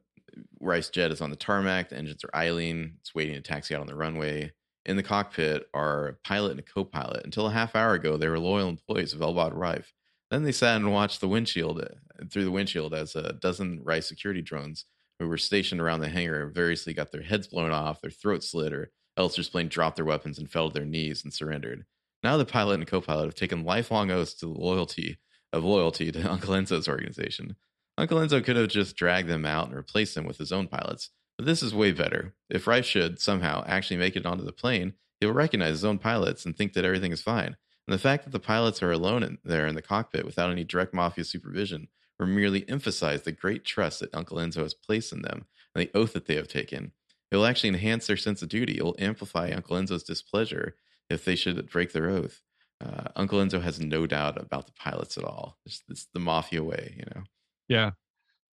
[SPEAKER 1] Rife jet is on the tarmac. The engines are idling. It's waiting to taxi out on the runway. In the cockpit are a pilot and a co-pilot. Until a half hour ago, they were loyal employees of L. Bob Rife. Then they sat and watched the windshield uh, through the windshield as a dozen Rife security drones who were stationed around the hangar variously got their heads blown off, their throats slit, or else plain dropped their weapons and fell to their knees and surrendered. Now the pilot and co-pilot have taken lifelong oaths to the loyalty of loyalty to Uncle Enzo's organization. Uncle Enzo could have just dragged them out and replaced them with his own pilots, but this is way better. If Rife should somehow actually make it onto the plane, he will recognize his own pilots and think that everything is fine. And the fact that the pilots are alone in, there in the cockpit without any direct mafia supervision will merely emphasize the great trust that Uncle Enzo has placed in them and the oath that they have taken. It will actually enhance their sense of duty. It will amplify Uncle Enzo's displeasure if they should break their oath. Uh, Uncle Enzo has no doubt about the pilots at all. It's, it's the mafia way, you know.
[SPEAKER 2] Yeah.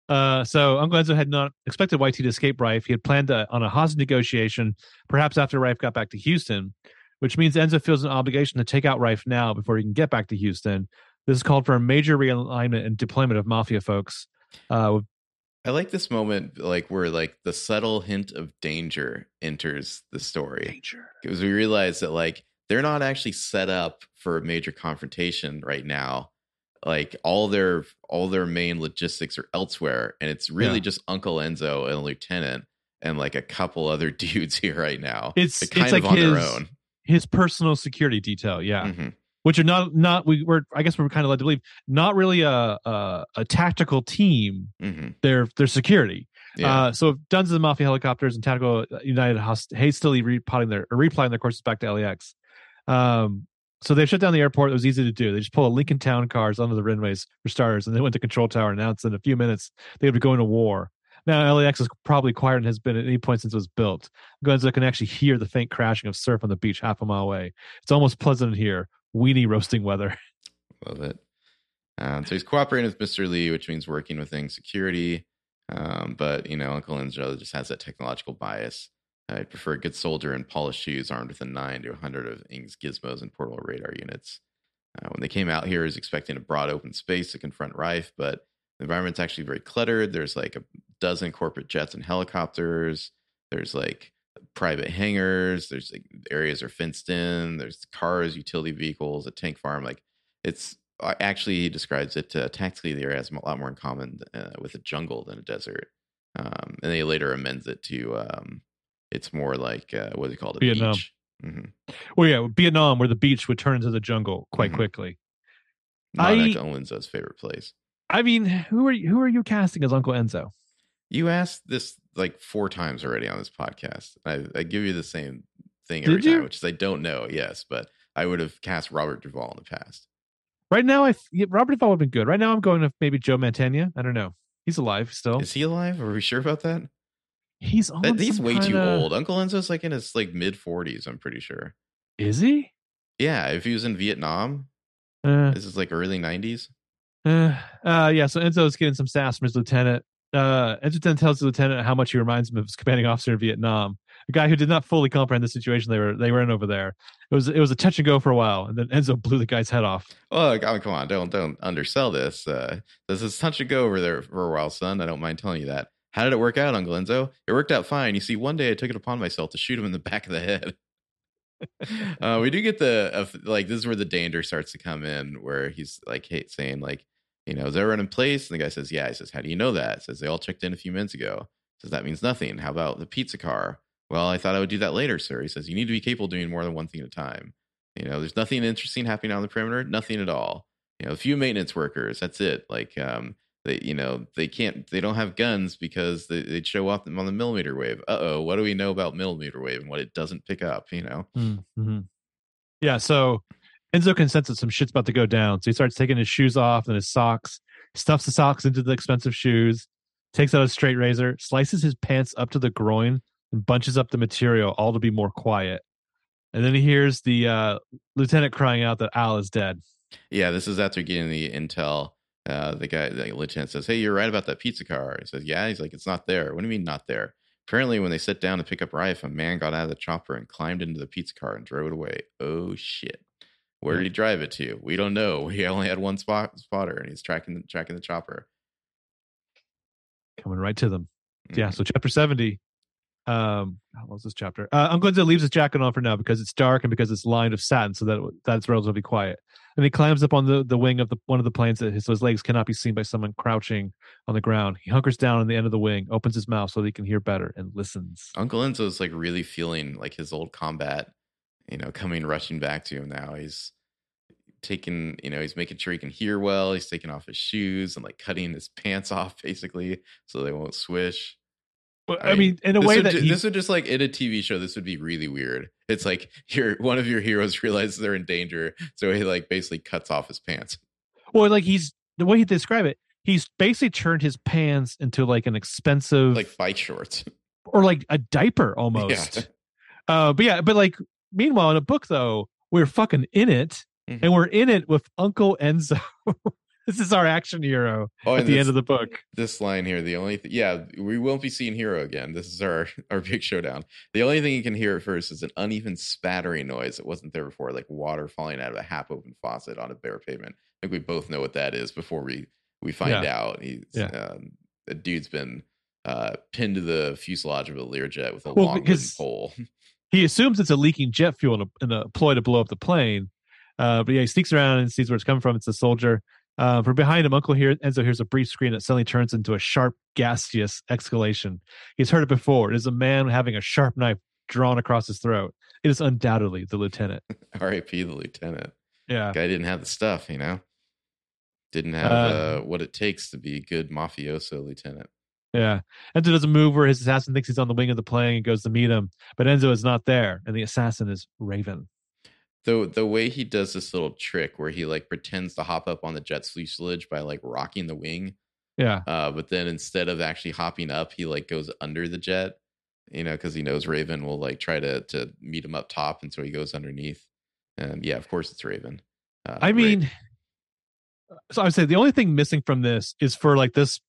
[SPEAKER 2] Uh, so Uncle Enzo had not expected YT to escape Rife. He had planned a, on a hostage negotiation, perhaps after Rife got back to Houston, which means Enzo feels an obligation to take out Rife now before he can get back to Houston. This is called for a major realignment and deployment of mafia folks. Uh,
[SPEAKER 1] I like this moment, like where like the subtle hint of danger enters the story because we realize that like they're not actually set up for a major confrontation right now. Like all their all their main logistics are elsewhere, and it's really
[SPEAKER 2] Yeah.
[SPEAKER 1] just Uncle Enzo and a lieutenant and like a couple other dudes here right now.
[SPEAKER 2] It's
[SPEAKER 1] They're kind
[SPEAKER 2] it's like
[SPEAKER 1] of on
[SPEAKER 2] his
[SPEAKER 1] their own.
[SPEAKER 2] His personal security detail. Yeah,
[SPEAKER 1] Mhm.
[SPEAKER 2] which are not not we were I guess we are kind of led to believe not really a a, a tactical team.
[SPEAKER 1] hmm
[SPEAKER 2] They're they're security.
[SPEAKER 1] Yeah.
[SPEAKER 2] Uh, so dozens of mafia helicopters and tactical United host- hastily repotting their or replying their courses back to LAX. Um, so they shut down the airport. It was easy to do. They just pulled a Lincoln Town cars onto the runways for starters, and they went to control tower and announced in a few minutes they would be going to war. Now LAX is probably quieter than has been at any point since it was built. Gonzo can actually hear the faint crashing of surf on the beach half a mile away. It's almost pleasant here. Weenie roasting weather.
[SPEAKER 1] Love it. Um, so he's cooperating with Mr. Lee, which means working within security. Um, but you know, Uncle Enzo just has that technological bias. I prefer a good soldier in polished shoes, armed with a nine to a hundred of Ng's gizmos and portable radar units. Uh, when they came out here, he was expecting a broad open space to confront Rife, but the environment's actually very cluttered. There's like a dozen corporate jets and helicopters. There's like private hangars. There's like areas are fenced in. There's cars, utility vehicles, a tank farm. Like it's actually he describes it uh, tactically. The area has a lot more in common uh, with a jungle than a desert. Um, and they later amends it to um, it's more like uh, what do they call it?
[SPEAKER 2] Vietnam.
[SPEAKER 1] beach. hmm
[SPEAKER 2] Well, yeah, Vietnam, where the beach would turn into the jungle quite
[SPEAKER 1] Mhm.
[SPEAKER 2] quickly.
[SPEAKER 1] Not
[SPEAKER 2] I-
[SPEAKER 1] Enzo's favorite place.
[SPEAKER 2] I mean, who are you, who are you casting as Uncle Enzo?
[SPEAKER 1] You asked this like four times already on this podcast. I, I give you the same thing every time, which is I don't know. Yes, but I would have cast Robert Duvall in the past.
[SPEAKER 2] Right now, I yeah, Robert Duvall would have been good. Right now, I'm going with maybe Joe Mantegna. I don't know. He's alive still.
[SPEAKER 1] Is he alive? Are we sure about that?
[SPEAKER 2] he's on
[SPEAKER 1] That- he's way too
[SPEAKER 2] kinda-
[SPEAKER 1] old. Uncle Enzo's like in his like mid forties. I'm pretty sure.
[SPEAKER 2] Is he?
[SPEAKER 1] Yeah, if he was in Vietnam,
[SPEAKER 2] Uh,
[SPEAKER 1] this is like early '90s.
[SPEAKER 2] Uh, uh, yeah. So Enzo's getting some sass from his lieutenant. Uh, Enzo then tells the lieutenant how much he reminds him of his commanding officer in Vietnam, a guy who did not fully comprehend the situation they were they were in over there. It was it was a touch and go for a while, and then Enzo blew the guy's head off.
[SPEAKER 1] Oh, I mean, come on, don't don't undersell this. Uh, this is touch and go over there for a while, son. I don't mind telling you that. How did it work out, Uncle Enzo? It worked out fine. You see, one day I took it upon myself to shoot him in the back of the head. uh, we do get the uh, like this is where the danger starts to come in, where he's like hey, saying like, you know, is everyone in place? And the guy says, yeah. He says, how do you know that? says they all checked in a few minutes ago. says that means nothing. How about the pizza car? Well, I thought I would do that later, sir. He says you need to be capable of doing more than one thing at a time. You know, there's nothing interesting happening on the perimeter, nothing at all. You know, a few maintenance workers, that's it. Like, um, they, you know, they can't, they don't have guns because they, they'd show up on the millimeter wave. Uh oh, what do we know about millimeter wave and what it doesn't pick up? You know,
[SPEAKER 2] Mm-hmm. Yeah, so Enzo can sense that some shit's about to go down. So he starts taking his shoes off and his socks, stuffs the socks into the expensive shoes, takes out a straight razor, slices his pants up to the groin, and bunches up the material, all to be more quiet. And then he hears the uh, lieutenant crying out that Al is dead.
[SPEAKER 1] yeah, this is after getting the intel. Uh, the guy, the lieutenant says, Hey, you're right about that pizza car. He says, Yeah. He's like, It's not there. What do you mean, not there? Apparently, when they sit down to pick up Rife, a man got out of the chopper and climbed into the pizza car and drove it away. Oh, shit. Where did he drive it to? We don't know. He only had one spot spotter and he's tracking tracking the chopper.
[SPEAKER 2] Coming right to them. Yeah,
[SPEAKER 1] Mhm.
[SPEAKER 2] so chapter 70. Um, what was this chapter? Uh, Uncle Enzo leaves his jacket on for now because it's dark and because it's lined of satin, so that that's relatively quiet. And he climbs up on the, the wing of the one of the planes that his, so his legs cannot be seen by someone crouching on the ground. He hunkers down on the end of the wing, opens his mouth so that he can hear better, and listens.
[SPEAKER 1] Uncle Enzo's like really feeling like his old combat, you know, coming rushing back to him now. He's taking, you know, he's making sure he can hear well. He's taking off his shoes and like cutting his pants off basically so they won't swish.
[SPEAKER 2] Well,
[SPEAKER 1] I
[SPEAKER 2] I mean, in a way that
[SPEAKER 1] ju-
[SPEAKER 2] he,
[SPEAKER 1] this would just like in a TV show, this would be really weird. It's like your one of your heroes realizes they're in danger, so he like basically cuts off his pants.
[SPEAKER 2] well, like he's the way he describe it, he's basically turned his pants into like an expensive,
[SPEAKER 1] Like fight shorts.
[SPEAKER 2] or like a diaper almost. Uh, but yeah, but like meanwhile in a book though, we're fucking in it,
[SPEAKER 1] Mhm.
[SPEAKER 2] and we're in it with Uncle Enzo. this is our action hero
[SPEAKER 1] Oh,
[SPEAKER 2] at the
[SPEAKER 1] this,
[SPEAKER 2] end of the book.
[SPEAKER 1] this line here, the only th- yeah, we won't be seeing Hiro again. This is our our big showdown. The only thing you can hear at first is an uneven spattering noise that wasn't there before, like water falling out of a half open faucet on a bare pavement. I think we both know what that is before we we find out. He's
[SPEAKER 2] Yeah.
[SPEAKER 1] um, the dude's been uh, pinned to the fuselage of a Learjet with a
[SPEAKER 2] Well,
[SPEAKER 1] long pole.
[SPEAKER 2] He assumes it's a leaking jet fuel in a, in a ploy to blow up the plane. Uh, but yeah, he sneaks around and sees where it's coming from. It's a soldier. Uh, from behind him, Uncle here, Enzo hears a brief scream that suddenly turns into a sharp, gaseous exhalation. He's heard it before. It is a man having a sharp knife drawn across his throat. It is undoubtedly the lieutenant.
[SPEAKER 1] R.I.P. the lieutenant.
[SPEAKER 2] Yeah.
[SPEAKER 1] Guy didn't have the stuff, you know. Didn't have
[SPEAKER 2] Uh,
[SPEAKER 1] uh, what it takes to be a good mafioso lieutenant.
[SPEAKER 2] Yeah. Enzo does a move where his assassin thinks he's on the wing of the plane and goes to meet him, but Enzo is not there, and the assassin is Raven.
[SPEAKER 1] The the way he does this little trick where he like pretends to hop up on the jet's fuselage by like rocking the wing,
[SPEAKER 2] Yeah.
[SPEAKER 1] uh, but then instead of actually hopping up, he like goes under the jet, you know, because he knows Raven will like try to to meet him up top, and so he goes underneath. And yeah, of course it's Raven. Uh,
[SPEAKER 2] I mean, so I would say the only thing missing from this is for like this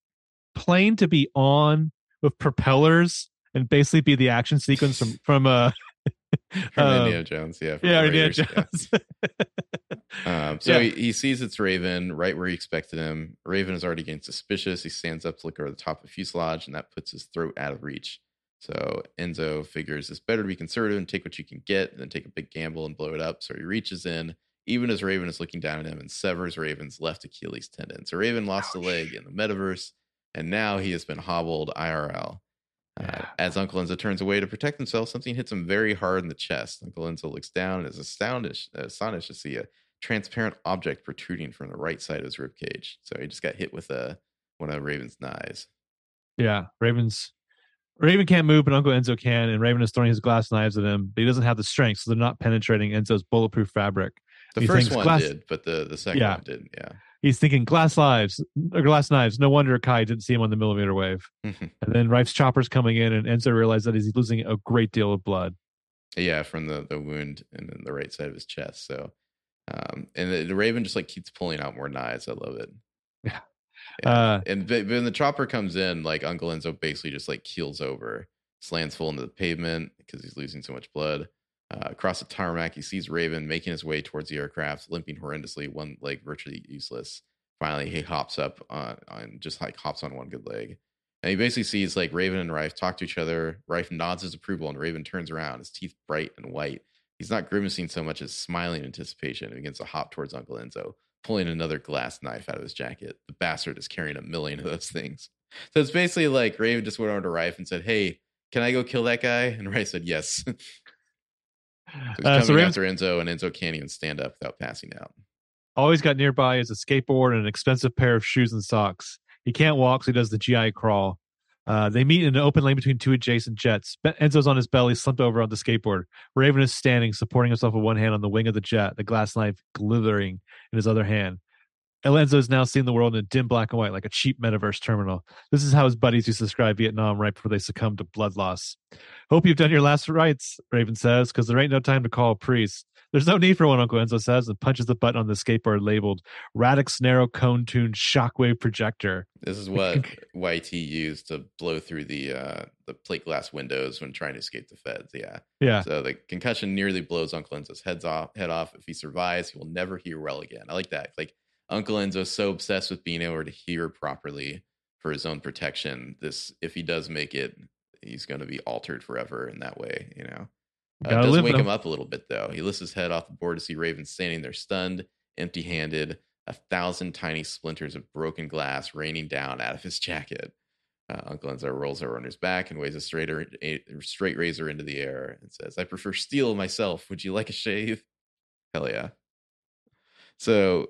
[SPEAKER 2] plane to be on with propellers and basically be the action sequence from from uh
[SPEAKER 1] from
[SPEAKER 2] um,
[SPEAKER 1] Indiana Jones, yeah, from
[SPEAKER 2] yeah, Indiana
[SPEAKER 1] Raiders, yeah.
[SPEAKER 2] Jones.
[SPEAKER 1] Um, so
[SPEAKER 2] Yeah.
[SPEAKER 1] he, he sees it's Raven right where he expected him. Raven is already getting suspicious. He stands up to look over the top of the fuselage, and that puts his throat out of reach. So Enzo figures it's better to be conservative and take what you can get than take a big gamble and blow it up. So he reaches in, even as Raven is looking down at him, and severs Raven's left Achilles tendon. So Raven lost a leg in the metaverse, and now he has been hobbled IRL. Uh,
[SPEAKER 2] Yeah.
[SPEAKER 1] as Uncle Enzo turns away to protect himself, something hits him very hard in the chest. Uncle Enzo looks down and is astounded, astonished to see a transparent object protruding from the right side of his ribcage. So he just got hit with a one of Raven's knives.
[SPEAKER 2] yeah, Raven's Raven can't move, but Uncle Enzo can, and Raven is throwing his glass knives at him, but he doesn't have the strength, so they're not penetrating Enzo's bulletproof fabric.
[SPEAKER 1] The
[SPEAKER 2] He
[SPEAKER 1] first one
[SPEAKER 2] glass-
[SPEAKER 1] did, but the, the second
[SPEAKER 2] Yeah.
[SPEAKER 1] one didn't. Yeah.
[SPEAKER 2] He's thinking glass lives or glass knives. No wonder Kai didn't see him on the millimeter wave.
[SPEAKER 1] Mhm.
[SPEAKER 2] And then Rife's chopper's coming in, and Enzo realizes that he's losing a great deal of blood.
[SPEAKER 1] yeah, from the, the wound and then the right side of his chest. So, um, and the, the Raven just like keeps pulling out more knives. I love it.
[SPEAKER 2] Yeah.
[SPEAKER 1] Yeah.
[SPEAKER 2] Uh,
[SPEAKER 1] and when the chopper comes in, like Uncle Enzo basically just like keels over, slams full into the pavement because he's losing so much blood. Uh, across the tarmac, he sees Raven making his way towards the aircraft, limping horrendously, one leg virtually useless. Finally, he hops up on, on just like hops on one good leg. And he basically sees like Raven and Rife talk to each other. Rife nods his approval, and Raven turns around, his teeth bright and white. He's not grimacing so much as smiling in anticipation and begins to hop towards Uncle Enzo, pulling another glass knife out of his jacket. The bastard is carrying a million of those things. So it's basically like Raven just went over to Rife and said, Hey, can I go kill that guy? And Rife said, Yes.
[SPEAKER 2] Uh,
[SPEAKER 1] coming
[SPEAKER 2] so Raven's
[SPEAKER 1] after Enzo, and Enzo can't even stand up without passing out.
[SPEAKER 2] all he's got nearby is a skateboard and an expensive pair of shoes and socks. He can't walk, so he does the GI crawl. Uh, they meet in an open lane between two adjacent jets. Enzo's on his belly, slumped over on the skateboard. Raven is standing, supporting himself with one hand on the wing of the jet, the glass knife glittering in his other hand. Is now seeing the world in a dim black and white, like a cheap metaverse terminal. This is how his buddies used to describe Vietnam right before they succumbed to blood loss. Hope you've done your last rites, Raven says, because there ain't no time to call a priest. There's no need for one, Uncle Enzo says, and punches the button on the skateboard labeled Radix Narrow Cone Tuned Shockwave Projector.
[SPEAKER 1] This is what YT used to blow through the uh, the plate glass windows when trying to escape the feds. Yeah.
[SPEAKER 2] Yeah.
[SPEAKER 1] So the concussion nearly blows Uncle Enzo's heads off head off. If he survives, he will never hear well again. I like that. Like Uncle Enzo's so obsessed with being able to hear properly for his own protection. This if he does make it, he's gonna be altered forever in that way, you know. Uh, it does wake him
[SPEAKER 2] him.
[SPEAKER 1] up a little bit though. He lifts his head off the board to see Raven standing there stunned, empty handed, a thousand tiny splinters of broken glass raining down out of his jacket. Uh, Uncle Enzo rolls over on his back and waves a straighter, a straight razor into the air and says, I prefer steel myself. Would you like a shave? Hell yeah. So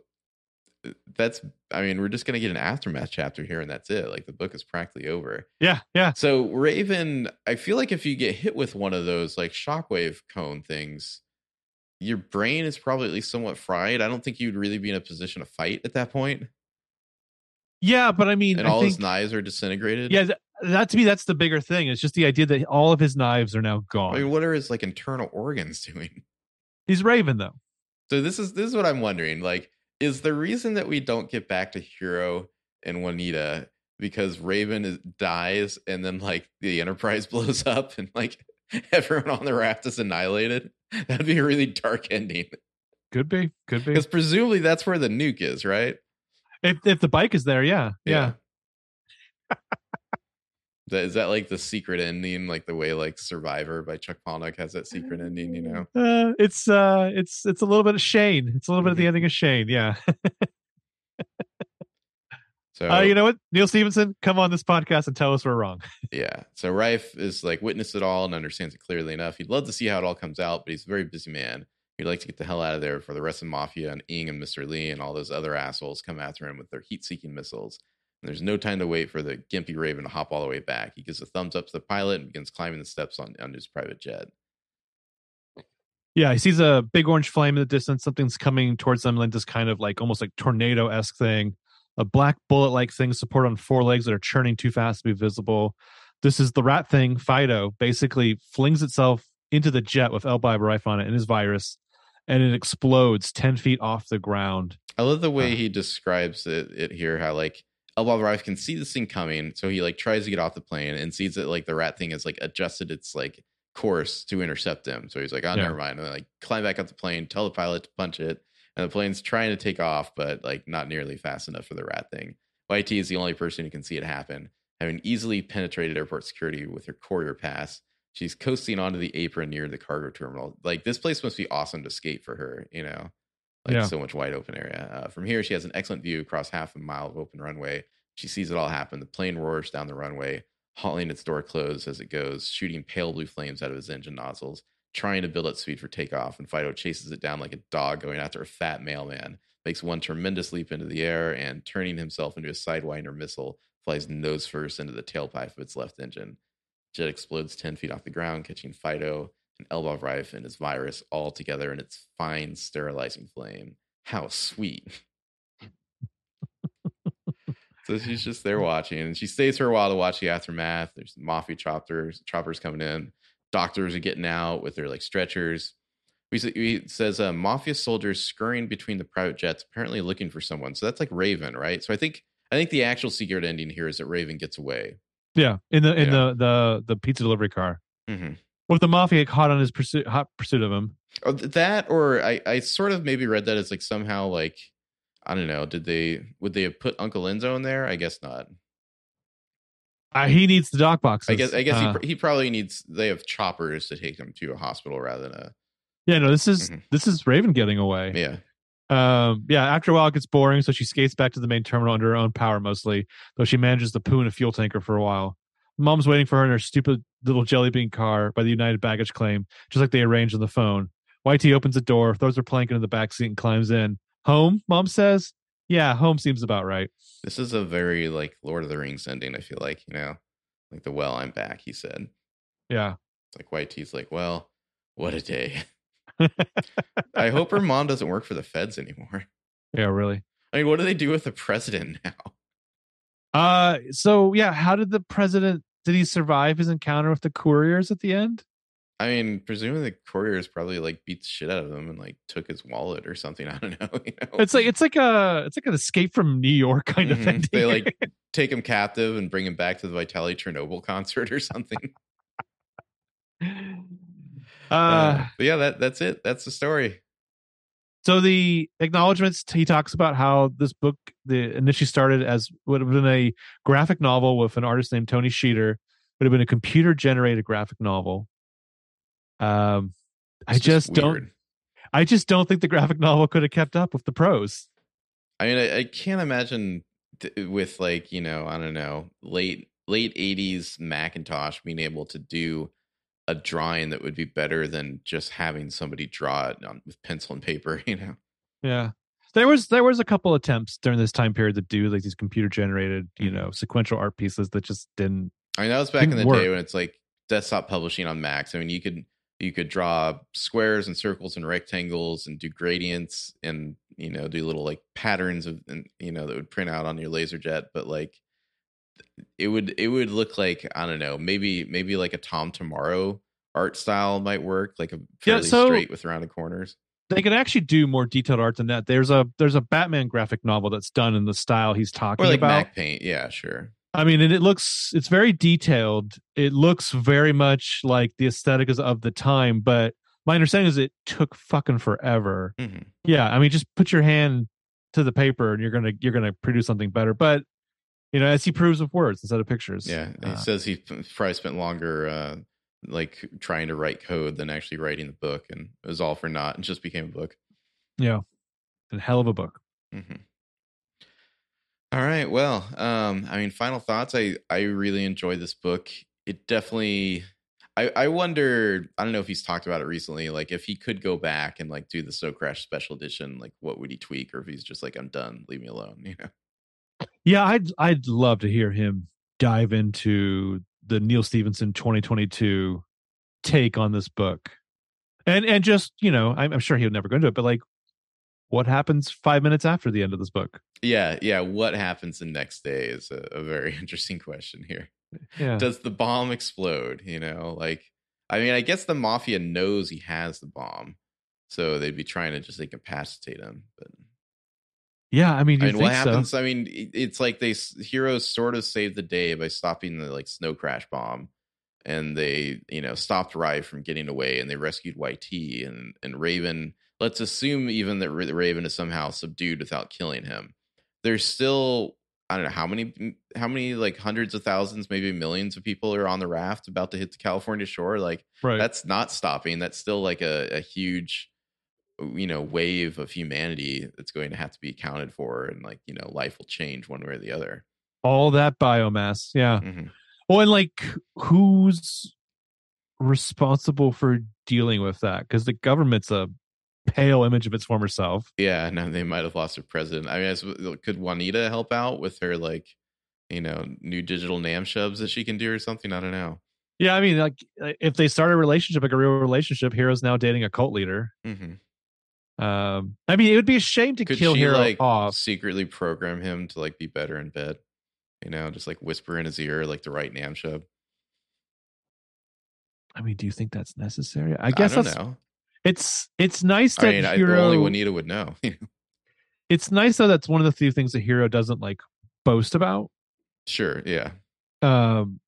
[SPEAKER 1] Uh, that's, I mean, we're just going to get an aftermath chapter here and that's it. Like the book is practically over.
[SPEAKER 2] Yeah. Yeah.
[SPEAKER 1] So Raven, I feel like if you get hit with one of those like shockwave cone things, your brain is probably at least somewhat fried. I don't think you'd really be in a position to fight at that point.
[SPEAKER 2] Yeah. But I mean,
[SPEAKER 1] And
[SPEAKER 2] I
[SPEAKER 1] all
[SPEAKER 2] think,
[SPEAKER 1] his knives are disintegrated.
[SPEAKER 2] yeah, th- that to me, that's the bigger thing. It's just the idea that all of his knives are now gone.
[SPEAKER 1] I mean, what are his like internal organs doing?
[SPEAKER 2] He's Raven, though.
[SPEAKER 1] So this is this is what I'm wondering. Like, is the reason that we don't get back to Hiro and Juanita because Raven is, dies and then like the Enterprise blows up and like everyone on the raft is annihilated? That'd be a really dark ending.
[SPEAKER 2] Could be. Could be.
[SPEAKER 1] Because presumably that's where the nuke is, right?
[SPEAKER 2] If, if the bike is there, yeah. Yeah.
[SPEAKER 1] That, is that like the secret ending, like the way like Survivor by Chuck Palahniuk has that secret ending? You know,
[SPEAKER 2] Uh, it's uh it's it's a little bit of Shane. It's a little bit of the
[SPEAKER 1] Mhm.
[SPEAKER 2] ending of Shane, yeah.
[SPEAKER 1] so
[SPEAKER 2] Uh, you know what? Neal Stephenson, come on this podcast and tell us we're wrong.
[SPEAKER 1] Yeah. So Rife is like witnessed it all and understands it clearly enough. He'd love to see how it all comes out, but he's a very busy man. He'd like to get the hell out of there before the rest of mafia and Ng and Mr. Lee and all those other assholes come after him with their heat seeking missiles. And there's no time to wait for the gimpy Raven to hop all the way back. He gives a thumbs up to the pilot and begins climbing the steps on, on his private jet.
[SPEAKER 2] Yeah, he sees a big orange flame in the distance. Something's coming towards them, like this kind of like almost like tornado esque thing. A black bullet like thing supported on four legs that are churning too fast to be visible. This is the rat thing, Fido, basically flings itself into the jet with L. Rife on it and his virus, and it explodes 10 feet off the ground.
[SPEAKER 1] I love the way uh, he describes it, it here, how like L. Rife can see this thing coming. So he like tries to get off the plane and sees that like the rat thing has like adjusted its like course to intercept him. So he's like, oh, yeah. never mind. And then, like climb back up the plane, tell the pilot to punch it. And the plane's trying to take off, but like not nearly fast enough for the rat thing. YT is the only person who can see it happen. Having easily penetrated airport security with her courier pass, she's coasting onto the apron near the cargo terminal. Like this place must be awesome to skate for her, you know? Like yeah. so much wide open area. Uh, from here, she has an excellent view across half a mile of open runway. She sees it all happen. The plane roars down the runway hauling its door closed as it goes, shooting pale blue flames out of its engine nozzles, trying to build up speed for takeoff. And Fido chases it down like a dog going after a fat mailman, makes one tremendous leap into the air, and turning himself into a sidewinder missile, flies nose first into the tailpipe of its left engine. Jet explodes 10 feet off the ground, catching Fido and L. Bob Rife and his virus all together in its fine, sterilizing flame. How sweet. So she's just there watching, and she stays for a while to watch the aftermath. There's mafia choppers, choppers coming in, doctors are getting out with their like stretchers. He says uh, mafia soldiers scurrying between the private jets, apparently looking for someone. So that's like Raven, right? So I think I think the actual secret ending here is that Raven gets away.
[SPEAKER 2] Yeah, in the in yeah. the the the pizza delivery car. Mm-hmm. With the mafia caught on his pursuit, hot pursuit of him.
[SPEAKER 1] Oh, that, or I I sort of maybe read that as like somehow like I don't know. Did they would they have put Uncle Enzo in there? I guess not.
[SPEAKER 2] Uh, he needs the doc box.
[SPEAKER 1] I guess. I guess uh, he he probably needs. They have choppers to take him to a hospital rather than a.
[SPEAKER 2] Yeah, no. This is mm-hmm. this is Raven getting away.
[SPEAKER 1] Yeah.
[SPEAKER 2] Um. Yeah. After a while, it gets boring, so she skates back to the main terminal under her own power, mostly. Though she manages to poo in a fuel tanker for a while. Mom's waiting for her in her stupid little jelly bean car by the United baggage claim, just like they arranged on the phone. YT opens the door, throws her plank into the back seat, and climbs in. Home, mom says. Yeah, home seems about right.
[SPEAKER 1] This is a very like Lord of the Rings ending, I feel like, you know. Like the well, I'm back, he said.
[SPEAKER 2] Yeah.
[SPEAKER 1] It's like YT's like, well, what a day. I hope her mom doesn't work for the feds anymore.
[SPEAKER 2] Yeah, really.
[SPEAKER 1] I mean, what do they do with the president now?
[SPEAKER 2] Uh so yeah, how did the president did he survive his encounter with the couriers at the end?
[SPEAKER 1] I mean, presumably the couriers probably like beat the shit out of him and like took his wallet or something. I don't know. You know?
[SPEAKER 2] It's like it's like a it's like an escape from New York kind of mm-hmm. thing.
[SPEAKER 1] They like take him captive and bring him back to the Vitaly Chernobyl concert or something. Uh, uh yeah, that that's it. That's the story.
[SPEAKER 2] So the acknowledgments he talks about how this book the initially started as would have been a graphic novel with an artist named Tony Sheeter, would have been a computer generated graphic novel um, I just, just don't. I just don't think the graphic novel could have kept up with the prose.
[SPEAKER 1] I mean, I, I can't imagine th- with like you know, I don't know, late late '80s Macintosh being able to do a drawing that would be better than just having somebody draw it on, with pencil and paper. You know.
[SPEAKER 2] Yeah. There was there was a couple attempts during this time period to do like these computer generated, you mm-hmm. know, sequential art pieces that just didn't.
[SPEAKER 1] I mean, that was back in the work. day when it's like desktop publishing on Macs. I mean, you could you could draw squares and circles and rectangles and do gradients and you know do little like patterns of and you know that would print out on your laser jet but like it would it would look like i don't know maybe maybe like a tom tomorrow art style might work like a fairly yeah, so straight with rounded corners
[SPEAKER 2] they can actually do more detailed art than that there's a there's a batman graphic novel that's done in the style he's talking
[SPEAKER 1] or like
[SPEAKER 2] about
[SPEAKER 1] Mac paint yeah sure
[SPEAKER 2] I mean, and it looks it's very detailed. It looks very much like the aesthetic is of the time, but my understanding is it took fucking forever. Mm-hmm. Yeah, I mean, just put your hand to the paper and you're gonna you're gonna produce something better. But you know, as he proves with words instead of pictures.
[SPEAKER 1] Yeah, he uh, says he probably spent longer uh, like trying to write code than actually writing the book, and it was all for naught, and just became a book.
[SPEAKER 2] Yeah, a hell of a book. Mm-hmm.
[SPEAKER 1] All right. Well, um, I mean, final thoughts. I I really enjoyed this book. It definitely, I, I wonder. I don't know if he's talked about it recently. Like, if he could go back and like do the Snow Crash special edition, like what would he tweak? Or if he's just like, I'm done, leave me alone. You know?
[SPEAKER 2] Yeah, I'd I'd love to hear him dive into the Neal Stephenson 2022 take on this book, and and just you know, I'm, I'm sure he would never go into it, but like, what happens five minutes after the end of this book?
[SPEAKER 1] Yeah, yeah. What happens the next day is a, a very interesting question here.
[SPEAKER 2] Yeah,
[SPEAKER 1] Does the bomb explode? You know, like I mean, I guess the mafia knows he has the bomb, so they'd be trying to just incapacitate him. But
[SPEAKER 2] yeah. I mean,
[SPEAKER 1] I mean, what
[SPEAKER 2] think so?
[SPEAKER 1] happens? I mean, it's like they heroes sort of saved the day by stopping the like snow crash bomb, and they you know stopped Rife from getting away, and they rescued YT and and Raven. Let's assume even that Raven is somehow subdued without killing him. There's still I don't know how many how many like hundreds of thousands, maybe millions of people are on the raft about to hit the California shore. Like
[SPEAKER 2] Right.
[SPEAKER 1] that's not stopping. That's still like a, a huge you know wave of humanity that's going to have to be accounted for and like you know life will change one way or the other
[SPEAKER 2] All that biomass. Yeah.
[SPEAKER 1] Mhm.
[SPEAKER 2] Well, and like, who's responsible for dealing with that? Because the government's a pale image of its former self.
[SPEAKER 1] yeah no they might have lost their president i mean could juanita help out with her like you know new digital nam shubs that she can do or something i don't know
[SPEAKER 2] Yeah, I mean, like, if they start a relationship, like a real relationship, Hiro's now dating a cult leader.
[SPEAKER 1] hmm
[SPEAKER 2] Um, I mean, it would be a shame to
[SPEAKER 1] could
[SPEAKER 2] kill
[SPEAKER 1] she
[SPEAKER 2] Hiro
[SPEAKER 1] like
[SPEAKER 2] off.
[SPEAKER 1] secretly program him to like be better in bed you know just like whisper in his ear like the right nam shub
[SPEAKER 2] I mean, do you think that's necessary? I guess
[SPEAKER 1] i don't
[SPEAKER 2] that's
[SPEAKER 1] know
[SPEAKER 2] it's it's nice
[SPEAKER 1] i
[SPEAKER 2] that
[SPEAKER 1] mean I,
[SPEAKER 2] Hiro.
[SPEAKER 1] only juanita would know
[SPEAKER 2] it's nice though. That's one of the few things that Hiro doesn't like boast about.
[SPEAKER 1] sure yeah
[SPEAKER 2] Um,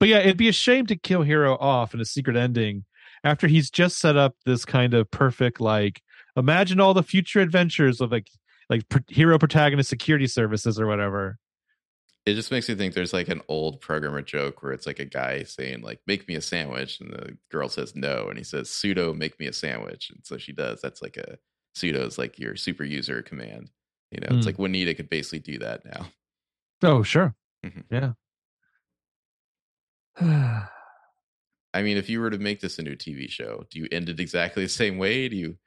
[SPEAKER 2] but yeah, it'd be a shame to kill Hiro off in a secret ending after he's just set up this kind of perfect like imagine all the future adventures of like like Hiro Protagonist security services or whatever.
[SPEAKER 1] It just makes me think there's like an old programmer joke where it's like a guy saying like "make me a sandwich" and the girl says no, and he says "sudo make me a sandwich," and so she does. That's like a sudo is like your super user command. You know, it's
[SPEAKER 2] Hmm.
[SPEAKER 1] like Juanita could basically do that now.
[SPEAKER 2] Oh sure,
[SPEAKER 1] Mhm.
[SPEAKER 2] yeah.
[SPEAKER 1] I mean, if you were to make this a new TV show, do you end it exactly the same way? Do you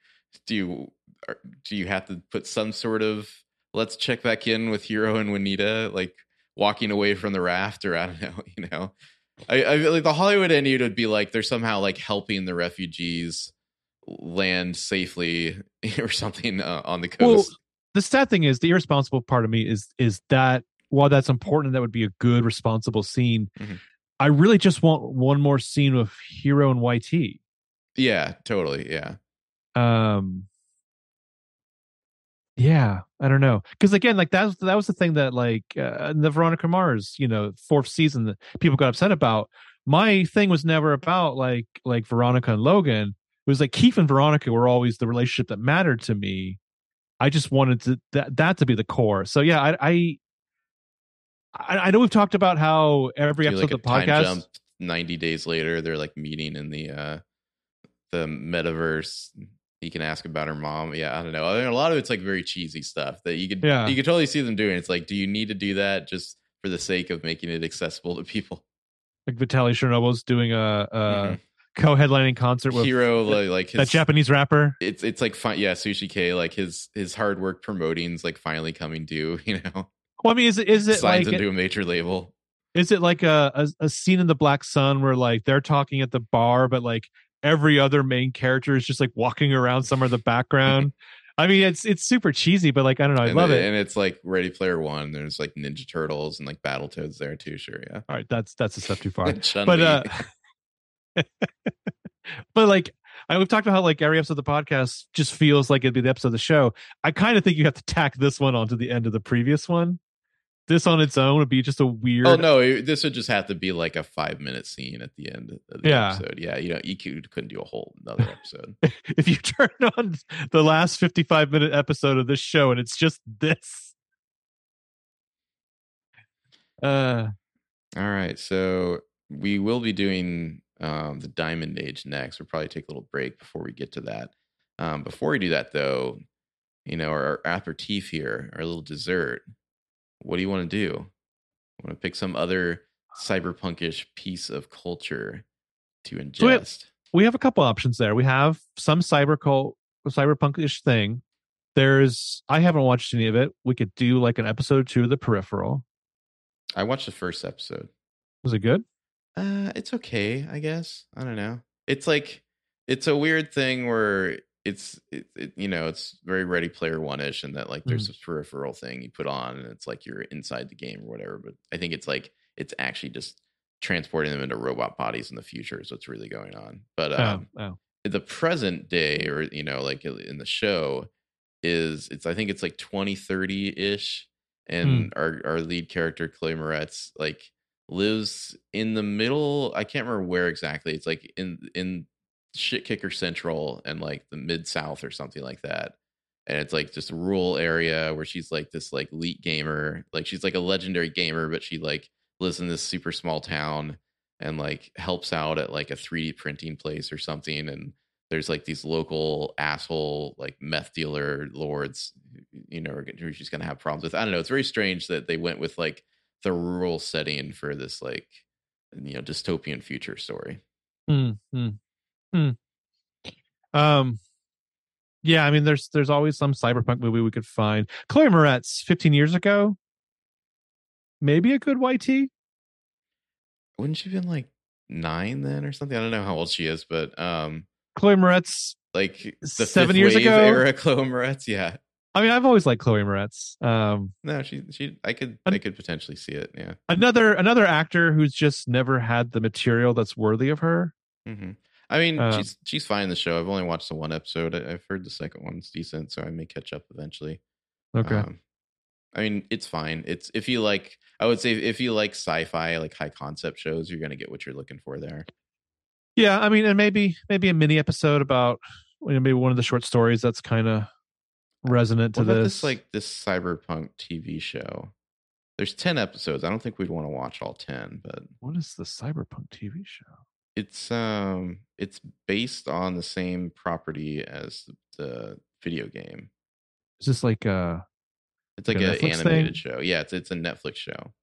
[SPEAKER 1] do you do you have to put some sort of let's check back in with Hiro and Juanita, like walking away from the raft, or I don't know, you know? I, I like the Hollywood ending would be like they're somehow like helping the refugees land safely or something uh, on the coast.
[SPEAKER 2] well, the sad thing is the irresponsible part of me is is that while that's important, that would be a good responsible scene.
[SPEAKER 1] Mhm.
[SPEAKER 2] I really just want one more scene with Hiro and YT.
[SPEAKER 1] yeah, totally. Yeah,
[SPEAKER 2] um yeah i don't know because again like that was that was the thing that like uh, in the veronica mars you know fourth season that people got upset about my thing was never about like like veronica and logan it was like keith and veronica were always the relationship that mattered to me i just wanted to that that to be the core so yeah i i i, know we've talked about how every
[SPEAKER 1] Do,
[SPEAKER 2] episode
[SPEAKER 1] like
[SPEAKER 2] of the podcast
[SPEAKER 1] jump. Ninety days later, they're like meeting in the uh the metaverse. He can ask about her mom. Yeah, I don't know. I mean, a lot of it's like very cheesy stuff that you could
[SPEAKER 2] Yeah.
[SPEAKER 1] you could totally see them doing. It's like, do you need to do that just for the sake of making it accessible to people?
[SPEAKER 2] like Vitaly Chernobyl's doing a, a
[SPEAKER 1] Mhm.
[SPEAKER 2] co-headlining concert with
[SPEAKER 1] Hero like, like his
[SPEAKER 2] that Japanese rapper.
[SPEAKER 1] it's it's like fun yeah sushi k like his his hard work promoting's like finally coming due you know
[SPEAKER 2] Well, I mean, is it is it
[SPEAKER 1] signs
[SPEAKER 2] like
[SPEAKER 1] into a major label
[SPEAKER 2] is it like a, a a scene in the Black Sun where like they're talking at the bar, but like every other main character is just like walking around somewhere in the background? I mean, it's it's super cheesy, but like I don't know, I
[SPEAKER 1] and,
[SPEAKER 2] love
[SPEAKER 1] it-
[SPEAKER 2] it.
[SPEAKER 1] and it's like ready player one there's like ninja turtles and like battletoads there too sure yeah
[SPEAKER 2] All right, that's that's a step too far. But uh but like I we've talked about how like every episode of the podcast just feels like it'd be the episode of the show. I kind of think you have to tack this one onto the end of the previous one. This on its own would be just a weird.
[SPEAKER 1] oh no it- this would just have to be like a five minute scene at the end of the
[SPEAKER 2] Yeah.
[SPEAKER 1] episode yeah you know eq couldn't do a whole another episode
[SPEAKER 2] If you turn on the last fifty-five minute episode of this show and it's just this. Uh,
[SPEAKER 1] all right so we will be doing um the diamond age next we'll probably take a little break before we get to that um before we do that though you know our, our aperitif here our little dessert what do you want to do I want to pick some other cyberpunkish piece of culture to ingest.
[SPEAKER 2] So we have- we have a couple options there. We have some cyber cult, cyberpunk-ish thing. There's I haven't watched any of it. We could do like an episode two of the Peripheral.
[SPEAKER 1] I watched the first episode.
[SPEAKER 2] Was it good?
[SPEAKER 1] Uh, it's okay, I guess. I don't know. It's like it's a weird thing where it's it, it you know it's very Ready Player One ish, and that like there's this peripheral thing you put on, and it's like you're inside the game or whatever. But I think it's like it's actually just transporting them into robot bodies in the future is what's really going on. But um,
[SPEAKER 2] oh, oh.
[SPEAKER 1] the present day, or you know, like in the show, is it's I think it's like 2030 ish, and our our lead character Chloe Moretz like lives in the middle. I can't remember where exactly. It's like in in shit kicker central and like the mid south or something like that. And it's like just a rural area where she's like this like elite gamer, like she's like a legendary gamer, but she like lives in this super small town and like helps out at like a 3D printing place or something. And there's like these local asshole like meth dealer lords, you know, who she's gonna have problems with. I don't know. It's very strange that they went with like the rural setting for this like you know dystopian future story.
[SPEAKER 2] Hmm, hmm. Um, yeah, I mean, there's there's always some cyberpunk movie we could find. Chloe Moretz, 15 years ago, maybe a good YT.
[SPEAKER 1] Wouldn't she have been like nine then or something? I don't know how old she is, but um,
[SPEAKER 2] Chloe Moretz,
[SPEAKER 1] like the
[SPEAKER 2] Seven years ago?
[SPEAKER 1] era Chloe Moretz. Yeah,
[SPEAKER 2] I mean, I've always liked Chloe Moretz. Um,
[SPEAKER 1] no, she she I could
[SPEAKER 2] An-
[SPEAKER 1] I could potentially see it. Yeah.
[SPEAKER 2] another another actor who's just never had the material that's worthy of her.
[SPEAKER 1] hmm I mean,
[SPEAKER 2] Um,
[SPEAKER 1] she's she's fine in the show. I've only watched the one episode. I- I've heard the second one's decent, so I may catch up eventually.
[SPEAKER 2] Okay.
[SPEAKER 1] Um, I mean, it's fine. It's if you like, I would say if you like sci-fi, like high concept shows, you're gonna get what you're looking for there.
[SPEAKER 2] yeah, I mean, and maybe maybe a mini episode about you know, maybe one of the short stories that's kind of resonant to
[SPEAKER 1] What about
[SPEAKER 2] this.
[SPEAKER 1] this like this cyberpunk TV show? There's ten episodes. I don't think we'd want to watch all ten, but
[SPEAKER 2] what is the cyberpunk TV show?
[SPEAKER 1] It's um it's based on the same property as the video game.
[SPEAKER 2] Is this like uh
[SPEAKER 1] It's like
[SPEAKER 2] Like a
[SPEAKER 1] an animated
[SPEAKER 2] thing?
[SPEAKER 1] show. Yeah, it's it's a Netflix show.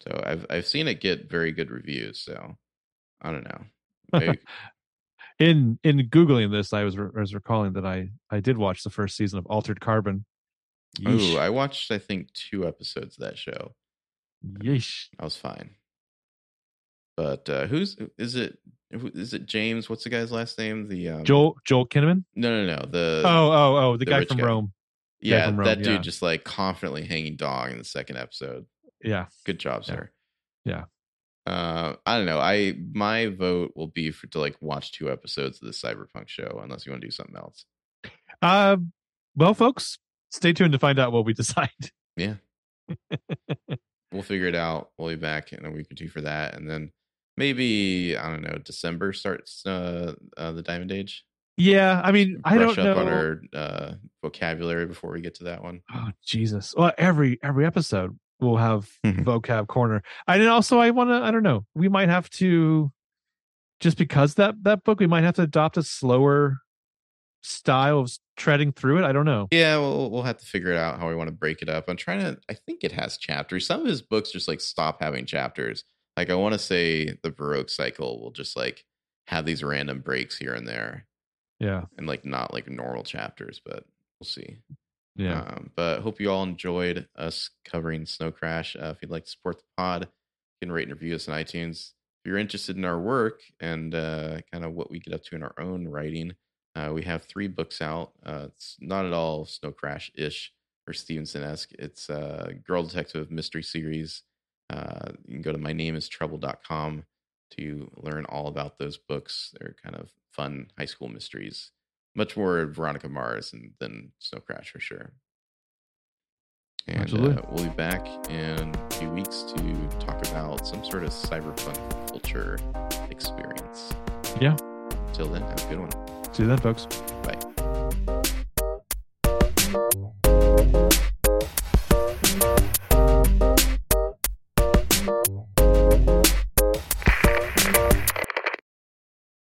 [SPEAKER 1] So I've I've seen it get very good reviews. So I don't know. Maybe-
[SPEAKER 2] in in googling this? I was re- I was recalling that I I did watch the first season of Altered Carbon. Yeesh.
[SPEAKER 1] Ooh, I watched I think two episodes of that show.
[SPEAKER 2] Yeesh.
[SPEAKER 1] I was fine. But uh who's is it? Is it James? What's the guy's last name? The um,
[SPEAKER 2] Joel Joel Kinnaman.
[SPEAKER 1] No, no, no. The
[SPEAKER 2] oh oh oh, the,
[SPEAKER 1] the
[SPEAKER 2] guy from
[SPEAKER 1] guy.
[SPEAKER 2] Rome.
[SPEAKER 1] yeah,
[SPEAKER 2] from Rome,
[SPEAKER 1] that dude
[SPEAKER 2] yeah.
[SPEAKER 1] just like confidently hanging dog in the second episode.
[SPEAKER 2] Yeah.
[SPEAKER 1] Good job,
[SPEAKER 2] Yeah.
[SPEAKER 1] sir.
[SPEAKER 2] Yeah.
[SPEAKER 1] Uh, I don't know. I my vote will be for to like watch two episodes of the Cyberpunk show, unless you want to do something else.
[SPEAKER 2] Uh, well, folks, stay tuned to find out what we decide.
[SPEAKER 1] Yeah, we'll figure it out. We'll be back in a week or two for that, and then maybe I don't know. December starts uh, uh the Diamond Age.
[SPEAKER 2] Yeah, I mean, I
[SPEAKER 1] Brush
[SPEAKER 2] don't
[SPEAKER 1] up
[SPEAKER 2] know.
[SPEAKER 1] on our uh, vocabulary before we get to that one.
[SPEAKER 2] Oh Jesus! Well, every every episode we'll have vocab corner. And also, I want to. I don't know. We might have to, just because that that book, we might have to adopt a slower style of treading through it. I don't know.
[SPEAKER 1] Yeah, we'll we'll have to figure it out how we want to break it up. I'm trying to. I think it has chapters. Some of his books just like stop having chapters. Like I want to say the Baroque cycle will just like have these random breaks here and there,
[SPEAKER 2] Yeah,
[SPEAKER 1] and like not like normal chapters, but we'll see.
[SPEAKER 2] yeah.
[SPEAKER 1] Um, but hope you all enjoyed us covering Snow Crash. Uh, if you'd like to support the pod, you can rate and review us on iTunes. If you're interested in our work and uh, kind of what we get up to in our own writing, uh, we have three books out. Uh, it's not at all Snow Crash ish or Stephenson esque. It's a Girl Detective mystery series. Uh, you can go to mynameistrouble.com to learn all about those books. They're kind of fun high school mysteries much more Veronica Mars than, than Snow Crash for sure. And
[SPEAKER 2] Absolutely.
[SPEAKER 1] uh, we'll be back in a few weeks to talk about some sort of cyberpunk culture experience.
[SPEAKER 2] Yeah.
[SPEAKER 1] Till then, have a good one.
[SPEAKER 2] See you then, folks.